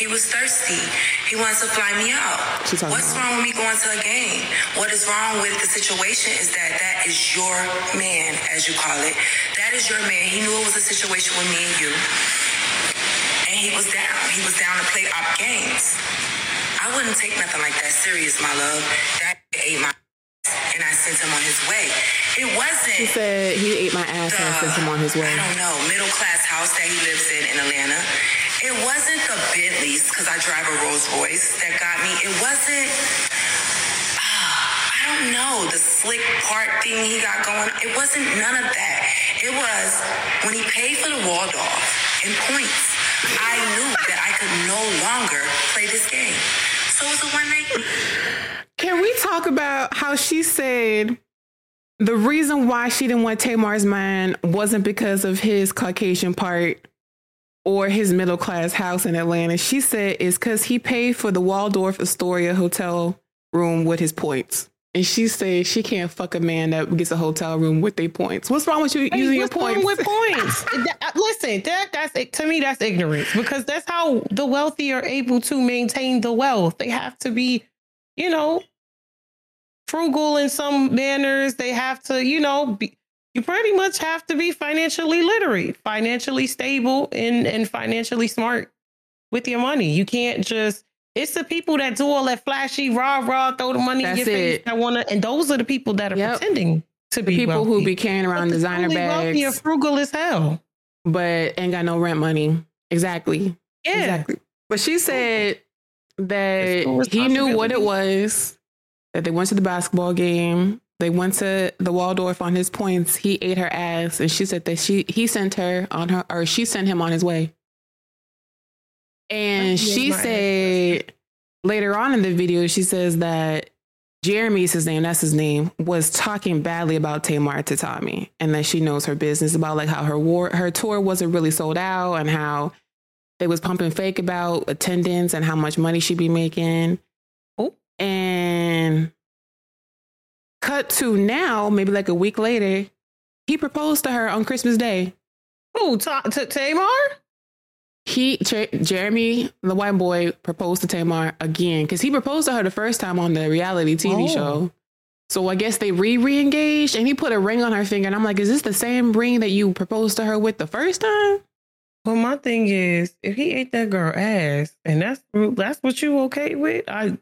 Speaker 5: he was thirsty. He wants to fly me out. What's wrong with me going to a game? What is wrong with the situation is that that is your man, as you call it. That is your man. He knew it was a situation with me and you. And he was down. He was down to play op games. I wouldn't take nothing like that serious, my love. That ate my and I sent him on his way. It wasn't
Speaker 1: He said he ate my ass and I sent him on his way.
Speaker 5: I don't know, middle class house that he lives in in Atlanta. It wasn't the Bentleys, because I drive a Rolls Royce, that got me. It wasn't, ah, I don't know, the slick part thing he got going. It wasn't none of that. It was when he paid for the Waldorf in points. I knew that I could no longer play this game. So it was a one night.
Speaker 1: Can we talk about how she said the reason why she didn't want Tamar's mind wasn't because of his Caucasian part or his middle class house in Atlanta? She said it's because he paid for the Waldorf Astoria hotel room with his points. And she said she can't fuck a man that gets a hotel room with their points. What's wrong with you
Speaker 2: Hey,
Speaker 1: using your
Speaker 2: what's wrong
Speaker 1: points?
Speaker 2: with points? Uh, listen, that that's to me that's ignorance because that's how the wealthy are able to maintain the wealth. They have to be, you know, frugal in some manners. They have to, you know, be, you pretty much have to be financially literate, financially stable, and and financially smart with your money. You can't just. It's the people that do all that flashy rah rah, throw the money
Speaker 1: That's
Speaker 2: in your face.
Speaker 1: it.
Speaker 2: That wanna, and those are the people that are
Speaker 1: Yep.
Speaker 2: pretending to
Speaker 1: the
Speaker 2: be
Speaker 1: people who be carrying around
Speaker 2: But
Speaker 1: designer
Speaker 2: wealthy are frugal as hell.
Speaker 1: but ain't got no rent money. Exactly.
Speaker 2: Yeah.
Speaker 1: Exactly. But she said that he knew what it was, that they went to the basketball game. They went to the Waldorf on his points. He ate her ass. And she said that she he sent her on her or she sent him on his way. And she
Speaker 2: ass.
Speaker 1: said later on in the video, she says that Jeremy's his name, that's his name, was talking badly about Tamar to Tommie and that she knows her business about like how her war her tour wasn't really sold out and how they was pumping fake about attendance and how much money she'd be making.
Speaker 2: Oh.
Speaker 1: And cut to now, maybe like a week later, he proposed to her on Christmas Day.
Speaker 2: Who? Ta- T- Tamar?
Speaker 1: He, Jer- Jeremy, the white boy, proposed to Tamar again because he proposed to her the first time on the reality TV
Speaker 2: Oh.
Speaker 1: show. So I guess they re re engaged and he put a ring on her finger. And I'm like, is this the same ring that you proposed to her with the first time?
Speaker 2: Well, my thing is, if he ate that girl ass, and that's that's what you okay with, I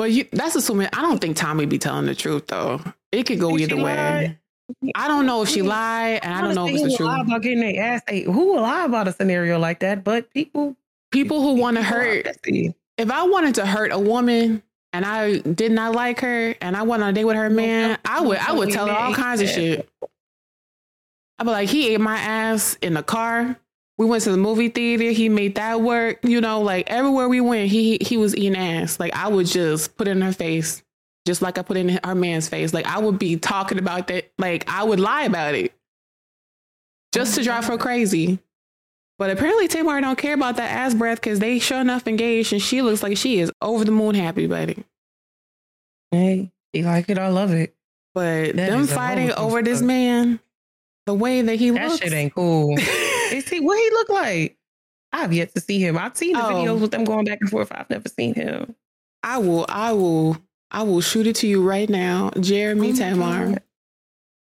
Speaker 1: But you, that's assuming. I don't think Tommie be telling the truth though. It could go
Speaker 2: Think
Speaker 1: either way.
Speaker 2: lied?
Speaker 1: I don't know if she lied, and I don't know if it's the
Speaker 2: Honestly, who will lie
Speaker 1: truth.
Speaker 2: about getting their ass ate. Who will lie about a scenario like that? But people,
Speaker 1: People who want to hurt. If I wanted to hurt a woman and I did not like her, and I went on a date with her man, I would. I would tell her all kinds of shit. I'd be like, he ate my ass in the car. We went to the movie theater. He made that work. You know, like everywhere we went, he he was eating ass. Like I would just put it in her face, just like I put it in her man's face. Like I would be talking about that. Like I would lie about it, just to drive her crazy. But apparently Tamar don't care about that ass breath because they sure enough engaged, and she looks like she is over the moon happy, buddy.
Speaker 2: Hey, you like it? I love it.
Speaker 1: But
Speaker 2: That
Speaker 1: them fighting over this man, the way that he
Speaker 2: That
Speaker 1: looks,
Speaker 2: shit ain't cool. Is he what he look like? I've yet to see him. I've seen the
Speaker 1: Oh.
Speaker 2: videos with them going back and forth. I've never seen him.
Speaker 1: I will, I will, I will shoot it to you right now, Jeremy
Speaker 2: Oh
Speaker 1: Tamar.
Speaker 2: God.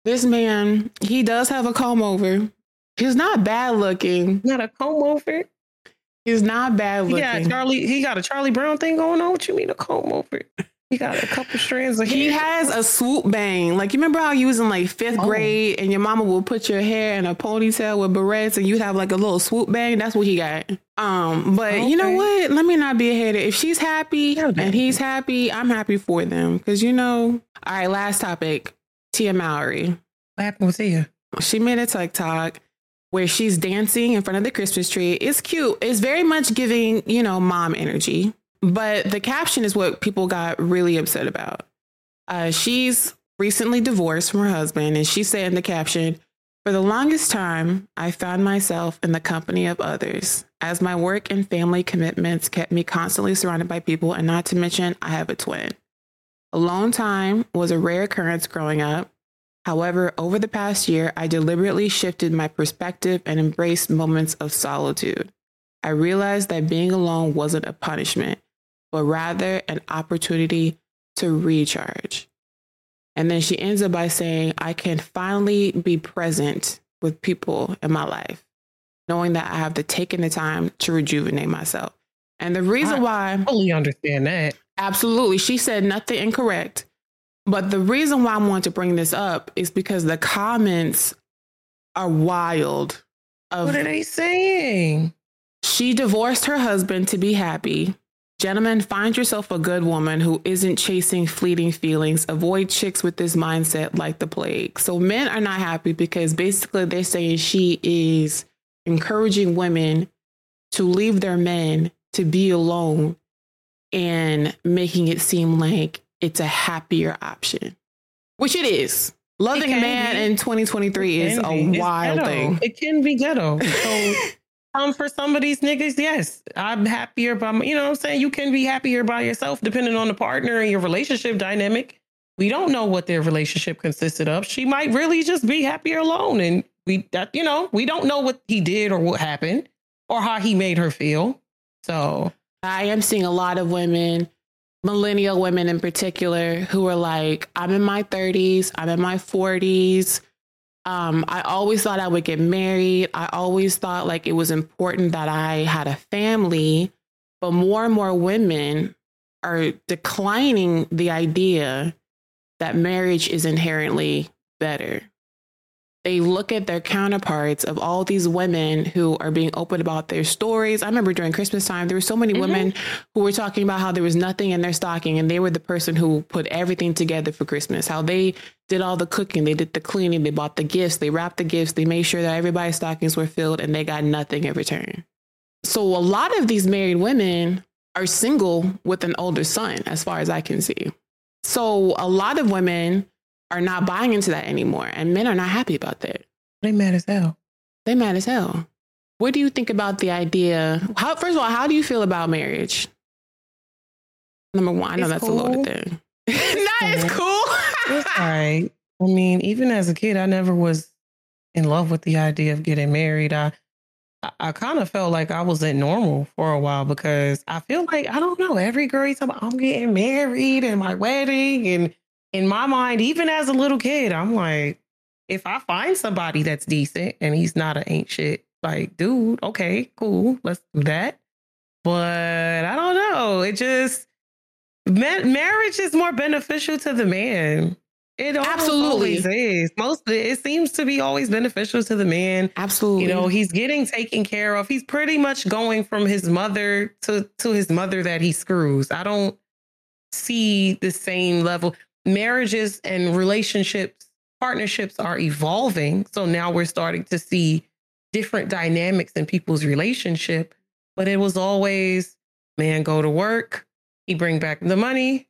Speaker 1: This man, he does have a comb over. He's not bad looking.
Speaker 2: Not a comb over.
Speaker 1: He's not bad
Speaker 2: He got
Speaker 1: looking.
Speaker 2: Charlie. He got a Charlie Brown thing going on. What you mean a comb over? He got a couple strands of hair.
Speaker 1: He has a swoop bang. Like you remember how you was in like fifth
Speaker 2: Oh.
Speaker 1: grade and your mama would put your hair in a ponytail with barrettes and you'd have like a little swoop bang. That's what he got. Um, but you know what? Let me not be a hater. If she's happy and he's happy, I'm happy for them. Cause you know, all right, last topic. Tia Mowry.
Speaker 2: What happened with Tia?
Speaker 1: She made a TikTok where she's dancing in front of the Christmas tree. It's cute. It's very much giving, you know, mom energy. But the caption is what people got really upset about. Uh, she's recently divorced from her husband, and she said in the caption, For the longest time, I found myself in the company of others, as my work and family commitments kept me constantly surrounded by people, and not to mention, I have a twin. Alone time was a rare occurrence growing up. However, over the past year, I deliberately shifted my perspective and embraced moments of solitude. I realized that being alone wasn't a punishment, but rather an opportunity to recharge. And then she ends up by saying, I can finally be present with people in my life, knowing that I have to taken the time to rejuvenate myself. And the reason why
Speaker 2: I
Speaker 1: why
Speaker 2: fully understand that.
Speaker 1: Absolutely. She said nothing incorrect. But the reason why I want to bring this up is because the comments are wild.
Speaker 2: What are they saying?
Speaker 1: she divorced her husband to be happy. Gentlemen, find yourself a good woman who isn't chasing fleeting feelings. Avoid chicks with this mindset like the plague. So men are not happy because basically they're saying she is encouraging women to leave their men to be alone and making it seem like it's a happier option, which it is. Loving a man
Speaker 2: be.
Speaker 1: in 2023 is
Speaker 2: Can
Speaker 1: a
Speaker 2: be.
Speaker 1: Wild thing.
Speaker 2: It can be ghetto. So um for some of these niggas, yes. I'm happier by my, you know what I'm saying? You can be happier by yourself depending on the partner and your relationship dynamic. We don't know what their relationship consisted of. She might really just be happier alone. And we that you know, we don't know what he did or what happened or how he made her feel. So
Speaker 1: I am seeing a lot of women, millennial women in particular, who are like, I'm in my 30s, I'm in my 40s. Um, I always thought I would get married. I always thought like it was important that I had a family. But more and more women are declining the idea that marriage is inherently better. They look at their counterparts of all these women who are being open about their stories. I remember during Christmas time, there were so many
Speaker 2: Mhm.
Speaker 1: women who were talking about how there was nothing in their stocking and they were the person who put everything together for Christmas, how they did all the cooking, they did the cleaning, they bought the gifts, they wrapped the gifts, they made sure that everybody's stockings were filled and they got nothing in return. So a lot of these married women are single with an older son, as far as I can see. So a lot of women are not buying into that anymore, and men are not happy about that.
Speaker 2: they mad as hell.
Speaker 1: They mad as hell. What do you think about the idea? How first of all, how do you feel about marriage? Number one, I know
Speaker 2: It's
Speaker 1: that's
Speaker 2: cool.
Speaker 1: a loaded thing. it's cool.
Speaker 2: It's all right. I mean, even as a kid, I never was in love with the idea of getting married. I I, I kind of felt like I wasn't normal for a while because I feel like I don't know. Every girl talking about I'm getting married and my wedding, and in my mind, even as a little kid, I'm like, if I find somebody that's decent and he's not an ain't shit, like, dude, okay, cool, let's do that. But I don't know. It just ma- marriage is more beneficial to the man. It
Speaker 1: Absolutely.
Speaker 2: is. Most it seems to be always beneficial to the man.
Speaker 1: Absolutely.
Speaker 2: You know, he's getting taken care of. He's pretty much going from his mother to to his mother that he screws. I don't see the same level. Marriages and relationships, partnerships are evolving. So now we're starting to see different dynamics in people's relationship. But it was always man go to work, he bring back the money,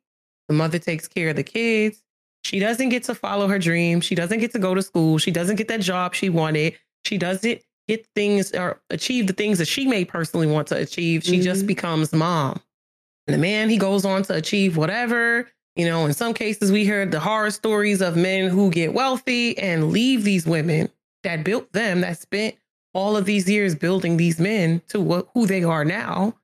Speaker 2: the mother takes care of the kids. She doesn't get to follow her dream. She doesn't get to go to school. She doesn't get that job she wanted. She doesn't get things or achieve the things that she may personally want to achieve. She just
Speaker 1: Mhm.
Speaker 2: becomes mom. And the man, he goes on to achieve whatever. You know, in some cases, we heard the horror stories of men who get wealthy and leave these women that built them, that spent all of these years building these men to what, who they are now.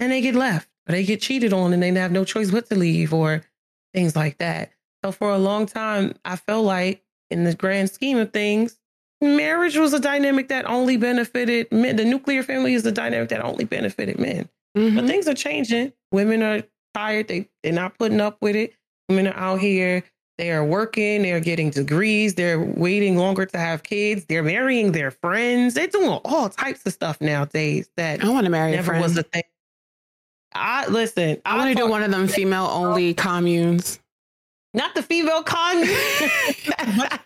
Speaker 2: And they get left, or they get cheated on and they have no choice but to leave, or things like that. So for a long time, I felt like, in the grand scheme of things, marriage was a dynamic that only benefited men. The nuclear family is a dynamic that only benefited men.
Speaker 1: Mhm.
Speaker 2: But things are changing. Women are tired. They they're not putting up with it. Women are out here. They are working. They're getting degrees. They're waiting longer to have kids. They're marrying their friends. They're doing all types of stuff nowadays that
Speaker 1: I want to marry a
Speaker 2: never
Speaker 1: friend.
Speaker 2: was a thing. I listen.
Speaker 1: I want to do one of them female only communes.
Speaker 2: Not the female commune.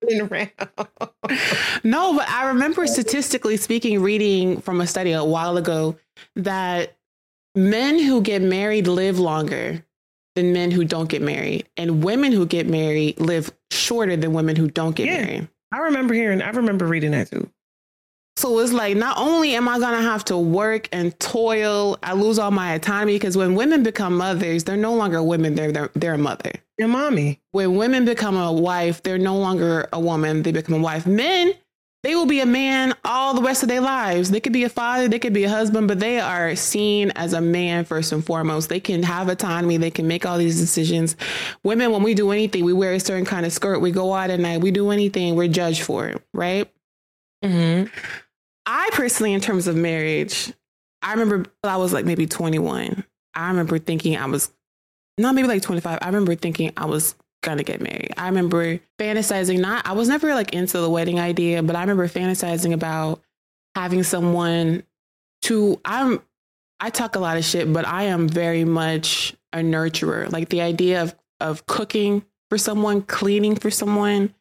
Speaker 1: No, but I remember statistically speaking, reading from a study a while ago that men who get married live longer than men who don't get married, and women who get married live shorter than women who don't get
Speaker 2: Yeah.
Speaker 1: married.
Speaker 2: I remember hearing. I remember reading that too.
Speaker 1: So it's like not only am I gonna have to work and toil, I lose all my autonomy because when women become mothers, they're no longer women, they're they're, they're a mother.
Speaker 2: Your mommy.
Speaker 1: When women become a wife, they're no longer a woman, they become a wife. Men, they will be a man all the rest of their lives. They could be a father, they could be a husband, but they are seen as a man first and foremost. They can have autonomy, they can make all these decisions. Women, when we do anything, we wear a certain kind of skirt, we go out at night, we do anything, we're judged for it, right?
Speaker 2: Mm-hmm.
Speaker 1: I personally, in terms of marriage, I remember I was like maybe 21. I remember thinking I was not maybe like 25. I remember thinking I was gonna get married. I remember fantasizing not I was never like into the wedding idea, but I remember fantasizing about having someone to I'm I talk a lot of shit, but I am very much a nurturer. Like the idea of of cooking for someone, cleaning for someone,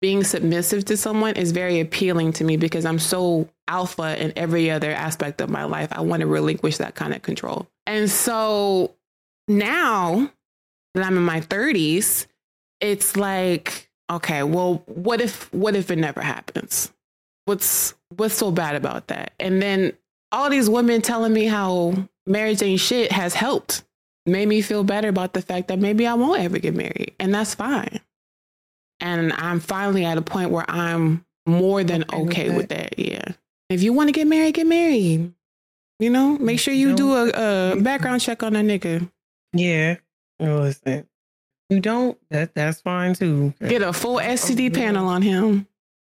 Speaker 1: being submissive to someone is very appealing to me because I'm so alpha in every other aspect of my life. I want to relinquish that kind of control. And so now that I'm in my 30s, it's like, okay, well, what if what if it never happens? What's what's so bad about that? And then all these women telling me how marriage ain't shit has helped. Made me feel better about the fact that maybe I won't ever get married. And that's fine. And I'm finally at a point where I'm more than
Speaker 2: Okay with
Speaker 1: okay
Speaker 2: that.
Speaker 1: with that. Yeah. If you want to get married, get married. You know, make sure you do a, a background check on that nigga.
Speaker 2: Yeah. Listen. You don't. That that's fine too.
Speaker 1: Get a full STD
Speaker 2: yeah.
Speaker 1: panel on him.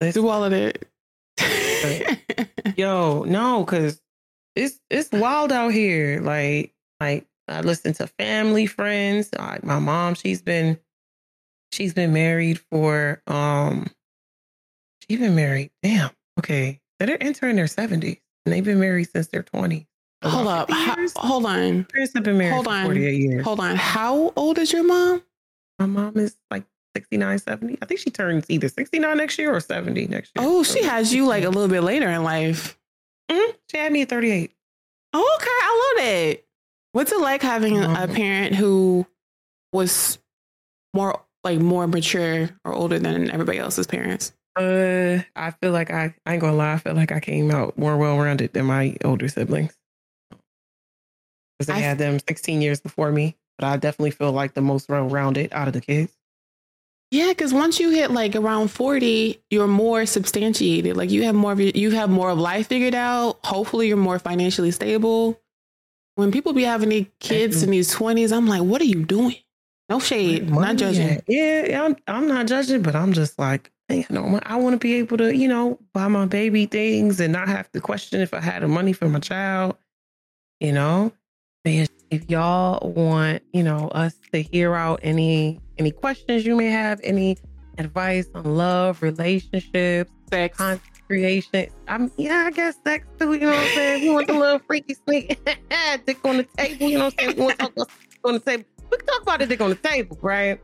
Speaker 2: Listen.
Speaker 1: Do all of it.
Speaker 2: Yo, no, because it's it's wild out here. Like, like I listen to family, friends. Like my mom, she's been she's been married for um she's been married. Damn. Okay. They're entering their seventies. And they've been married since they're twenty.
Speaker 1: hold up. How- hold on.
Speaker 2: Parents have been married
Speaker 1: Hold on.
Speaker 2: 48 years.
Speaker 1: Hold on. How old is your mom?
Speaker 2: My mom is like 69, 70. I think she turns either 69 next year or 70 next year.
Speaker 1: Oh, she has you like a little bit later in life.
Speaker 2: Mhm. She had me at 38.
Speaker 1: Oh, okay. I love it. What's it like having a parent who was more like more mature or older than everybody else's parents?
Speaker 2: Uh, I feel like I, I ain't gonna lie. I feel like I came out more well rounded than my older siblings. Because I had them 16 years before me, but I definitely feel like the most well rounded out of the kids.
Speaker 1: Yeah, because once you hit like around forty, you're more substantiated. Like you have more of your, you have more of life figured out. Hopefully, you're more financially stable. When people be having these kids in these twenties, I'm like, what are you doing? No shade,
Speaker 2: Money
Speaker 1: not judging.
Speaker 2: Yeah, yeah, I'm, I'm not judging, but I'm just like, you know, I want to be able to, you know, buy my baby things and not have to question if I had the money for my child. You know, if if y'all want, you know, us to hear out any any questions you may have, any advice on love, relationships,
Speaker 1: Sex.
Speaker 2: content creation. I'm yeah, I guess sex too. You know what I'm saying? You want the little freaky sneak dick on the table. You know what I'm saying? We want to talk about on the table. We can talk about the dick on the table, right?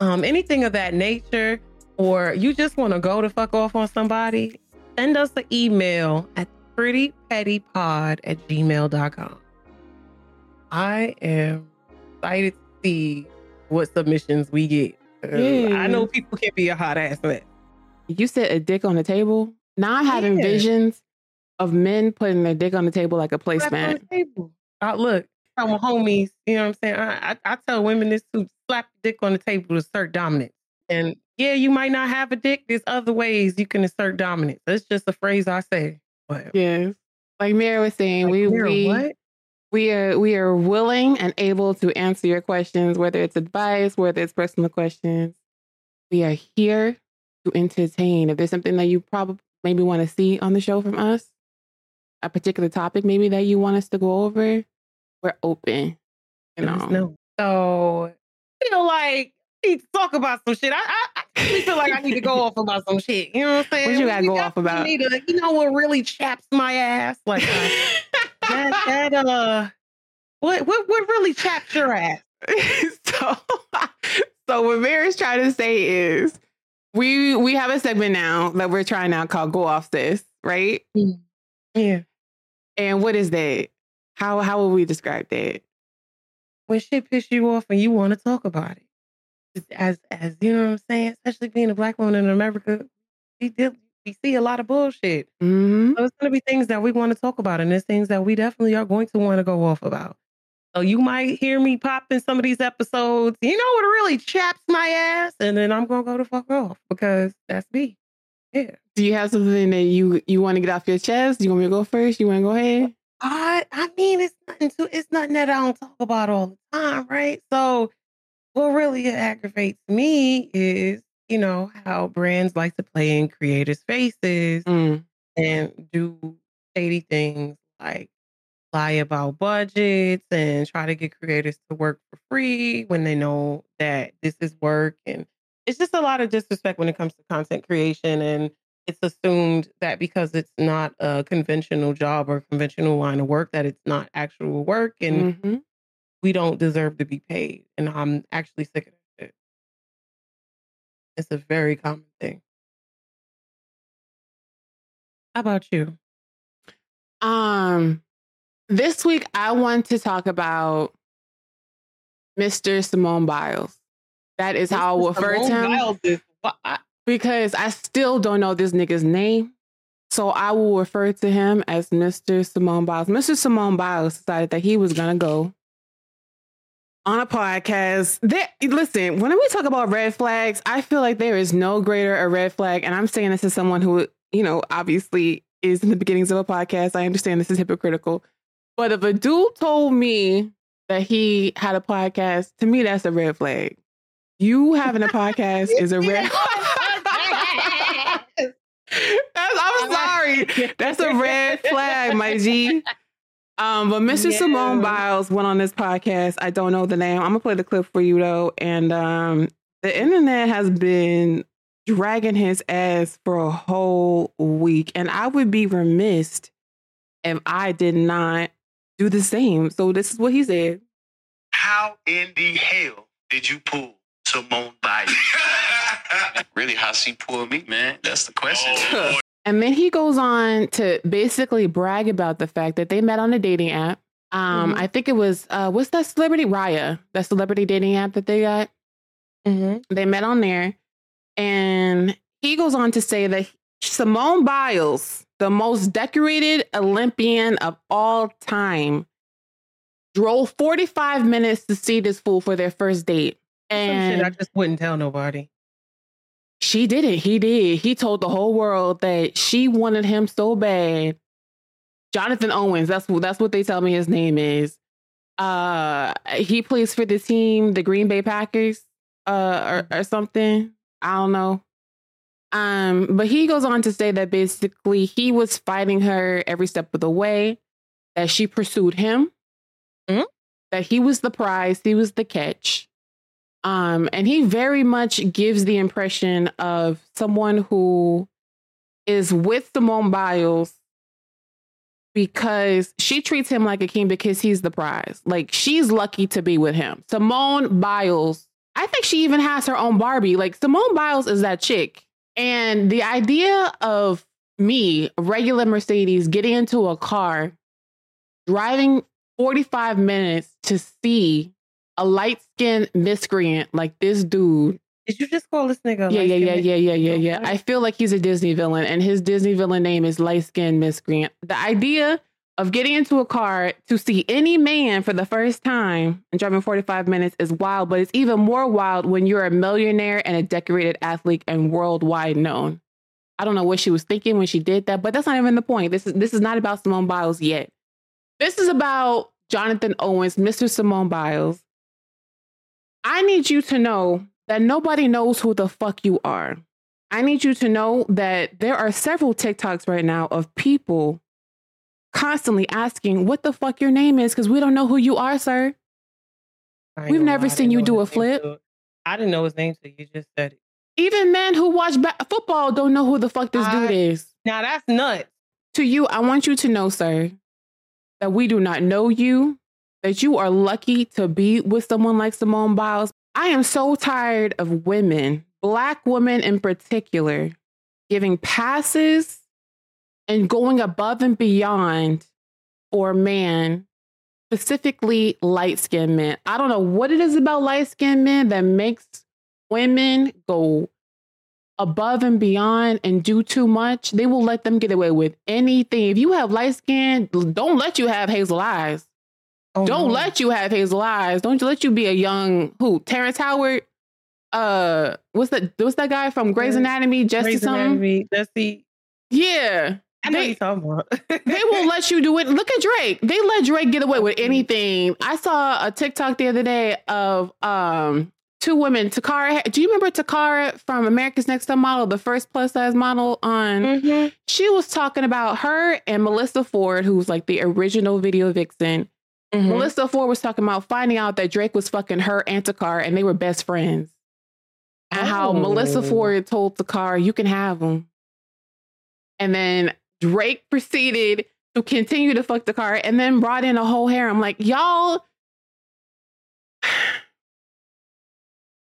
Speaker 2: Um, anything of that nature, or you just want to go to fuck off on somebody, send us an email at prettypettypod at gmail.com. I am excited to see what submissions we get. Uh. I know people can be a hot ass mess.
Speaker 1: You said a dick on the table. Now I'm having
Speaker 2: Yeah.
Speaker 1: visions of men putting their dick on the table like a placemat.
Speaker 2: Uh, look, my homies, you know what I'm saying? I, I, I tell women this to slap the dick on the table to assert dominance. And yeah, you might not have a dick. There's other ways you can assert dominance. That's just a phrase I say. But
Speaker 1: Yes. Like Mary was saying, we
Speaker 2: Like, Mira,
Speaker 1: we
Speaker 2: what?
Speaker 1: We are we are willing and able to answer your questions, whether it's advice, whether it's personal questions. We are here to entertain. If there's something that you probably maybe want to see on the show from us, a particular topic maybe that you want us to go over, we're open. You know.
Speaker 2: us know. So I feel like I need to talk about some shit. I, I, I feel like I need to go off about some shit. You know what I'm saying?
Speaker 1: What you gotta
Speaker 2: We
Speaker 1: go off about?
Speaker 2: Need to, you know what really chaps my ass? Like uh, that, that uh what what what really chaps your ass?
Speaker 1: so, so what Mary's trying to say is we we have a segment now that we're trying out called Go Off Sis, right?
Speaker 2: Yeah.
Speaker 1: And what is that? How how would we describe that?
Speaker 2: when shit piss you off and you want to talk about it. As as you know what I'm saying, especially being a black woman in America, we deal we see a lot of bullshit.
Speaker 1: hmm
Speaker 2: So it's going to be things that we want to talk about, and there's things that we definitely are going to want to go off about. So you might hear me pop in some of these episodes. You know what really chaps my ass, and then I'm gonna go the fuck off because that's me. Yeah.
Speaker 1: Do you have something that you you want to get off your chest? You want me to go first? You want to go ahead?
Speaker 2: I I mean it's nothing to it's nothing that I don't talk about all the time, right? So what really aggravates me is, you know, how brands like to play in creators' faces
Speaker 1: Mm.
Speaker 2: and do shady things like lie about budgets and try to get creators to work for free when they know that this is work and it's just a lot of disrespect when it comes to content creation and it's assumed that because it's not a conventional job or conventional line of work that it's not actual work and
Speaker 1: hmm
Speaker 2: we don't deserve to be paid and i'm actually sick of that shit it's a very common thing how about you
Speaker 1: Um, this week I want to talk about Mr. Simone Biles. That is how I will refer to him
Speaker 2: is-
Speaker 1: because I still don't know this nigga's name. So I will refer to him as Mr. Simone Biles. Mr. Simone Biles decided that he was gonna go on a podcast. There, listen, when we talk about red flags, I feel like there is no greater a red flag, and I'm saying this as someone who, you know, obviously is in the beginnings of a podcast. I understand this is hypocritical, but if a dude told me that he had a podcast, to me that's a red flag. You having a podcast is a red. That's, I'm sorry. That's a red flag, my G. Um, but Mr. Simone Biles went on this podcast. I don't know the name. I'm gonna play the clip for you though. And um, the internet has been dragging his ass for a whole week, and I would be remiss if I did not do the same. So this is what he said.
Speaker 6: How in the hell did you pull Simone Biles?
Speaker 3: really, how she pulled me, man? That's the question.
Speaker 6: Oh, boy.
Speaker 1: And then he goes on to basically brag about the fact that they met on a dating app. Um,
Speaker 2: Mhm.
Speaker 1: I think it was uh, what's that celebrity Raya, that celebrity dating app that they got. They met on there, and he goes on to say that Simone Biles, the most decorated Olympian of all time, drove 45 minutes to see this fool for their first date. And
Speaker 2: I just wouldn't tell nobody.
Speaker 1: She did it. He did. He told the whole world that she wanted him so bad. Jonathan Owens, that's what that's what they tell me his name is. Uh he plays for the team, the Green Bay Packers, uh or, or something. I don't know. Um, but he goes on to say that basically he was fighting her every step of the way, that she pursued him,
Speaker 2: Mhm.
Speaker 1: that he was the prize, he was the catch. Um, and he very much gives the impression of someone who is with Simone Biles because she treats him like a king because he's the prize. Like she's lucky to be with him. Simone Biles, I think she even has her own Barbie. Like Simone Biles is that chick. And the idea of me, regular Mercedes, getting into a car, driving 45 minutes to see a light skinned miscreant like this dude.
Speaker 2: Did you just call this nigga?
Speaker 1: Yeah, yeah, yeah, yeah, yeah, yeah, yeah. I feel like he's a Disney villain, and his Disney villain name is light skinned miscreant. The idea of getting into a car to see any man for the first time and driving 45 minutes is wild, but it's even more wild when you're a millionaire and a decorated athlete and worldwide known. I don't know what she was thinking when she did that, but that's not even the point. This is this is not about Simone Biles yet. This is about Jonathan Owens, Mr. Simone Biles. I need you to know that nobody knows who the fuck you are. I need you to know that there are several TikToks right now of people constantly asking what the fuck your name is because we don't know who you are, sir. We've never seen you do a flip.
Speaker 2: till- I didn't know his name till you just said it.
Speaker 1: Even men who watch ba- football don't know who the fuck this
Speaker 2: I-
Speaker 1: dude is.
Speaker 2: Now that's nuts.
Speaker 1: To you, I want you to know, sir, that we do not know you, that you are lucky to be with someone like Simone Biles. I am so tired of women, black women in particular, giving passes and going above and beyond for man, specifically light skinned men. I don't know what it is about light skinned men that makes women go above and beyond and do too much, they will let them get away with anything. If you have light skin, don't let you have hazel eyes.
Speaker 2: Oh,
Speaker 1: don't
Speaker 2: no.
Speaker 1: let you have hazel eyes. Don't let you be a young who? Terrence Howard. Uh, what's that? What's that guy from Grey's Anatomy? Jesse
Speaker 2: Grey's
Speaker 1: something.
Speaker 2: Anatomy, Jesse.
Speaker 1: Yeah,
Speaker 2: I know
Speaker 1: They-
Speaker 2: you're talking about.
Speaker 1: they won't let you do it. Look at Drake. They let Drake get away with anything. I saw a TikTok the other day of um two women. Toccara, do you remember Toccara from America's Next Top Model, the first plus size model on?
Speaker 2: Mhm.
Speaker 1: She was talking about her and Melissa Ford, who's like the original video vixen.
Speaker 2: Mhm.
Speaker 1: Melissa Ford was talking about finding out that Drake was fucking her and Toccara, and they were best friends. And how Melissa
Speaker 2: Oh.
Speaker 1: Ford told Toccara, "You can have him," and then Drake proceeded to continue to fuck Toccara, and then brought in a whole harem. Like y'all,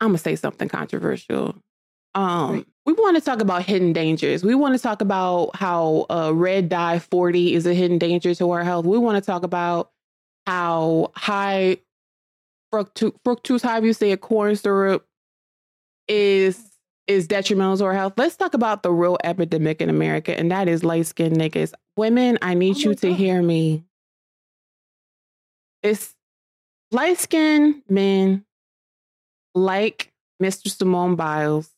Speaker 1: I'm gonna say something controversial. Um, we want to talk about hidden dangers. We want to talk about how uh, red dye 40 is a hidden danger to our health. We want to talk about how high fructose, fructose however you say it, corn syrup is is detrimental to our health. Let's talk about the real epidemic in America, and that is light skinned niggas. Women, I need
Speaker 2: Oh
Speaker 1: you to
Speaker 2: God.
Speaker 1: hear me. It's light skinned men like Mr. Simone Biles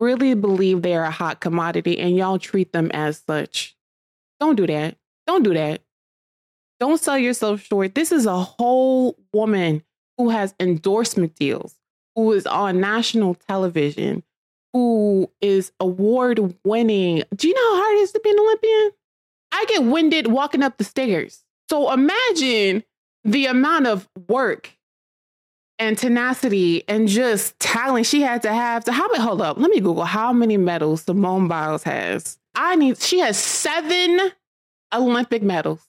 Speaker 1: really believe they are a hot commodity and y'all treat them as such. Don't do that. Don't do that. Don't sell yourself short. This is a whole woman who has endorsement deals, who is on national television, who is award winning. Do you know how hard it is to be an Olympian? I get winded walking up the stairs. So imagine the amount of work and tenacity and just talent she had to have to how many hold up let me google how many medals simone biles has i need she has seven olympic medals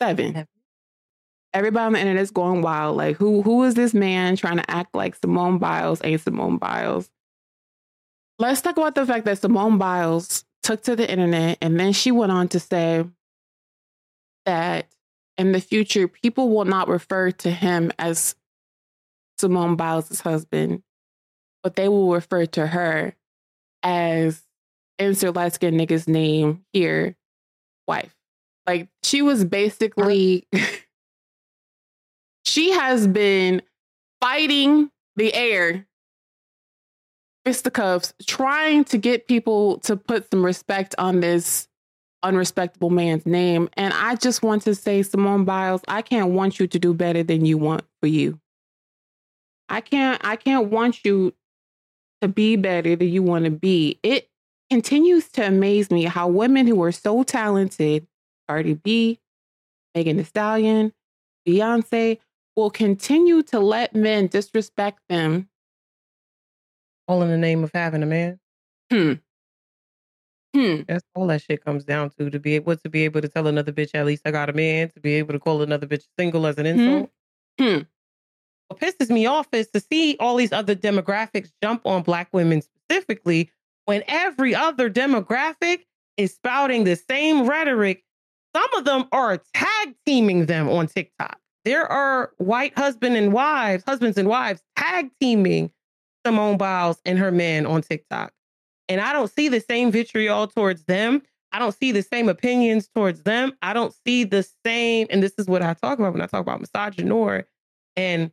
Speaker 1: seven
Speaker 2: Seven.
Speaker 1: everybody on the internet is going wild like who who is this man trying to act like simone biles ain't simone biles let's talk about the fact that simone biles took to the internet and then she went on to say that in the future, people will not refer to him as Simone Biles' husband, but they will refer to her as insert light skinned nigga's name here, wife. Like she was basically, she has been fighting the air, fisticuffs, trying to get people to put some respect on this unrespectable man's name. And I just want to say, Simone Biles, I can't want you to do better than you want for you. I can't I can't want you to be better than you want to be. It continues to amaze me how women who are so talented, Cardi B, Megan Thee Stallion, Beyonce, will continue to let men disrespect them.
Speaker 2: All in the name of having a man.
Speaker 1: Hmm. Hmm.
Speaker 2: That's all that shit comes down to. To be able to be able to tell another bitch, at least I got a man. To be able to call another bitch single as an insult.
Speaker 1: Hmm.
Speaker 2: What pisses me off is to see all these other demographics jump on black women specifically when every other demographic is spouting the same rhetoric. Some of them are tag teaming them on TikTok. There are white husband and wives, husbands and wives tag teaming Simone Biles and her men on TikTok. And I don't see the same vitriol towards them. I don't see the same opinions towards them. I don't see the same, and this is what I talk about when I talk about misogynoir and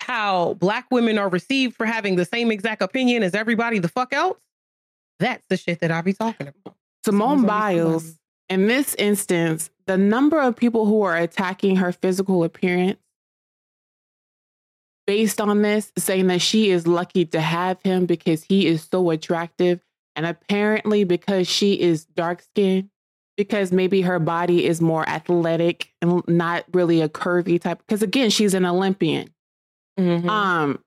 Speaker 2: how black women are received for having the same exact opinion as everybody the fuck else. That's the shit that I be talking about.
Speaker 1: Simone Biles. In this instance, the number of people who are attacking her physical appearance based on this, saying that she is lucky to have him because he is so attractive. And apparently, because she is dark skinned, because maybe her body is more athletic and not really a curvy type. Because again, she's an Olympian.
Speaker 2: Mhm.
Speaker 1: Um,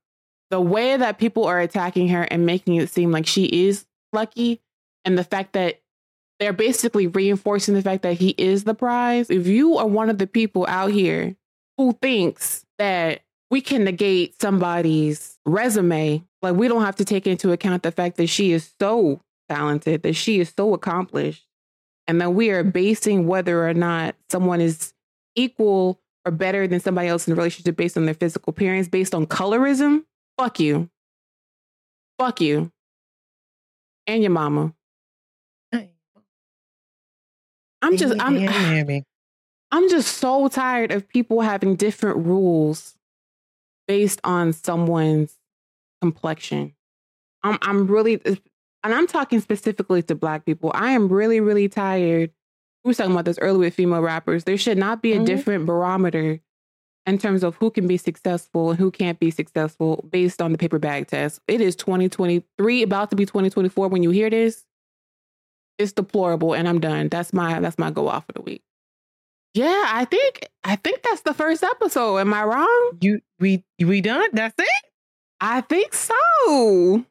Speaker 1: the way that people are attacking her and making it seem like she is lucky, and the fact that they're basically reinforcing the fact that he is the prize. If you are one of the people out here who thinks that we can negate somebody's resume, like we don't have to take into account the fact that she is so talented, that she is so accomplished, and that we are basing whether or not someone is equal or better than somebody else in a relationship based on their physical appearance, based on colorism. Fuck you. Fuck you. And your mama. I'm just I'm I'm just so tired of people having different rules based on someone's complexion. I'm I'm really and I'm talking specifically to black people. I am really, really tired. We were talking about this earlier with female rappers. There should not be a
Speaker 2: Mhm.
Speaker 1: different barometer in terms of who can be successful and who can't be successful based on the paper bag test. It is 2023, about to be 2024 when you hear this. It's deplorable and I'm done. That's my that's my go off for the week. Yeah, I think I think that's the first episode. Am I wrong?
Speaker 2: You we we done? That's it?
Speaker 1: I think so.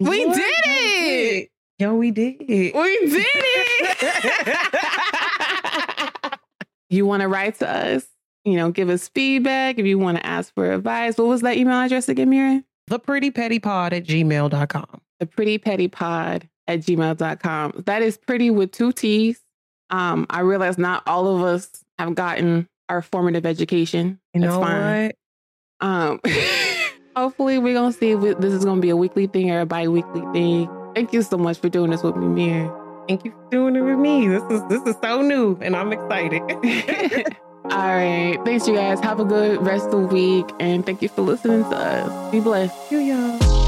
Speaker 1: We did it.
Speaker 2: Yo, we did. It.
Speaker 1: We did it. you want to write to us, you know, give us feedback. If you want to ask for advice, what was that email address again, Mira?
Speaker 2: the pretty petty pod at gmail.com.
Speaker 1: The pretty petty pod at gmail.com. That is pretty with two T's. Um, I realize not all of us have gotten our formative education.
Speaker 2: You
Speaker 1: That's
Speaker 2: know
Speaker 1: fine.
Speaker 2: what?
Speaker 1: Um, hopefully, we're gonna see if this is gonna be a weekly thing or a bi-weekly thing. Thank you so much for doing this with me, Mir.
Speaker 2: Thank you for doing it with me. This is this is so new and I'm excited.
Speaker 1: All right, thanks, you guys. Have a good rest of the week, and thank you for listening to us. Be blessed.
Speaker 2: you y'all.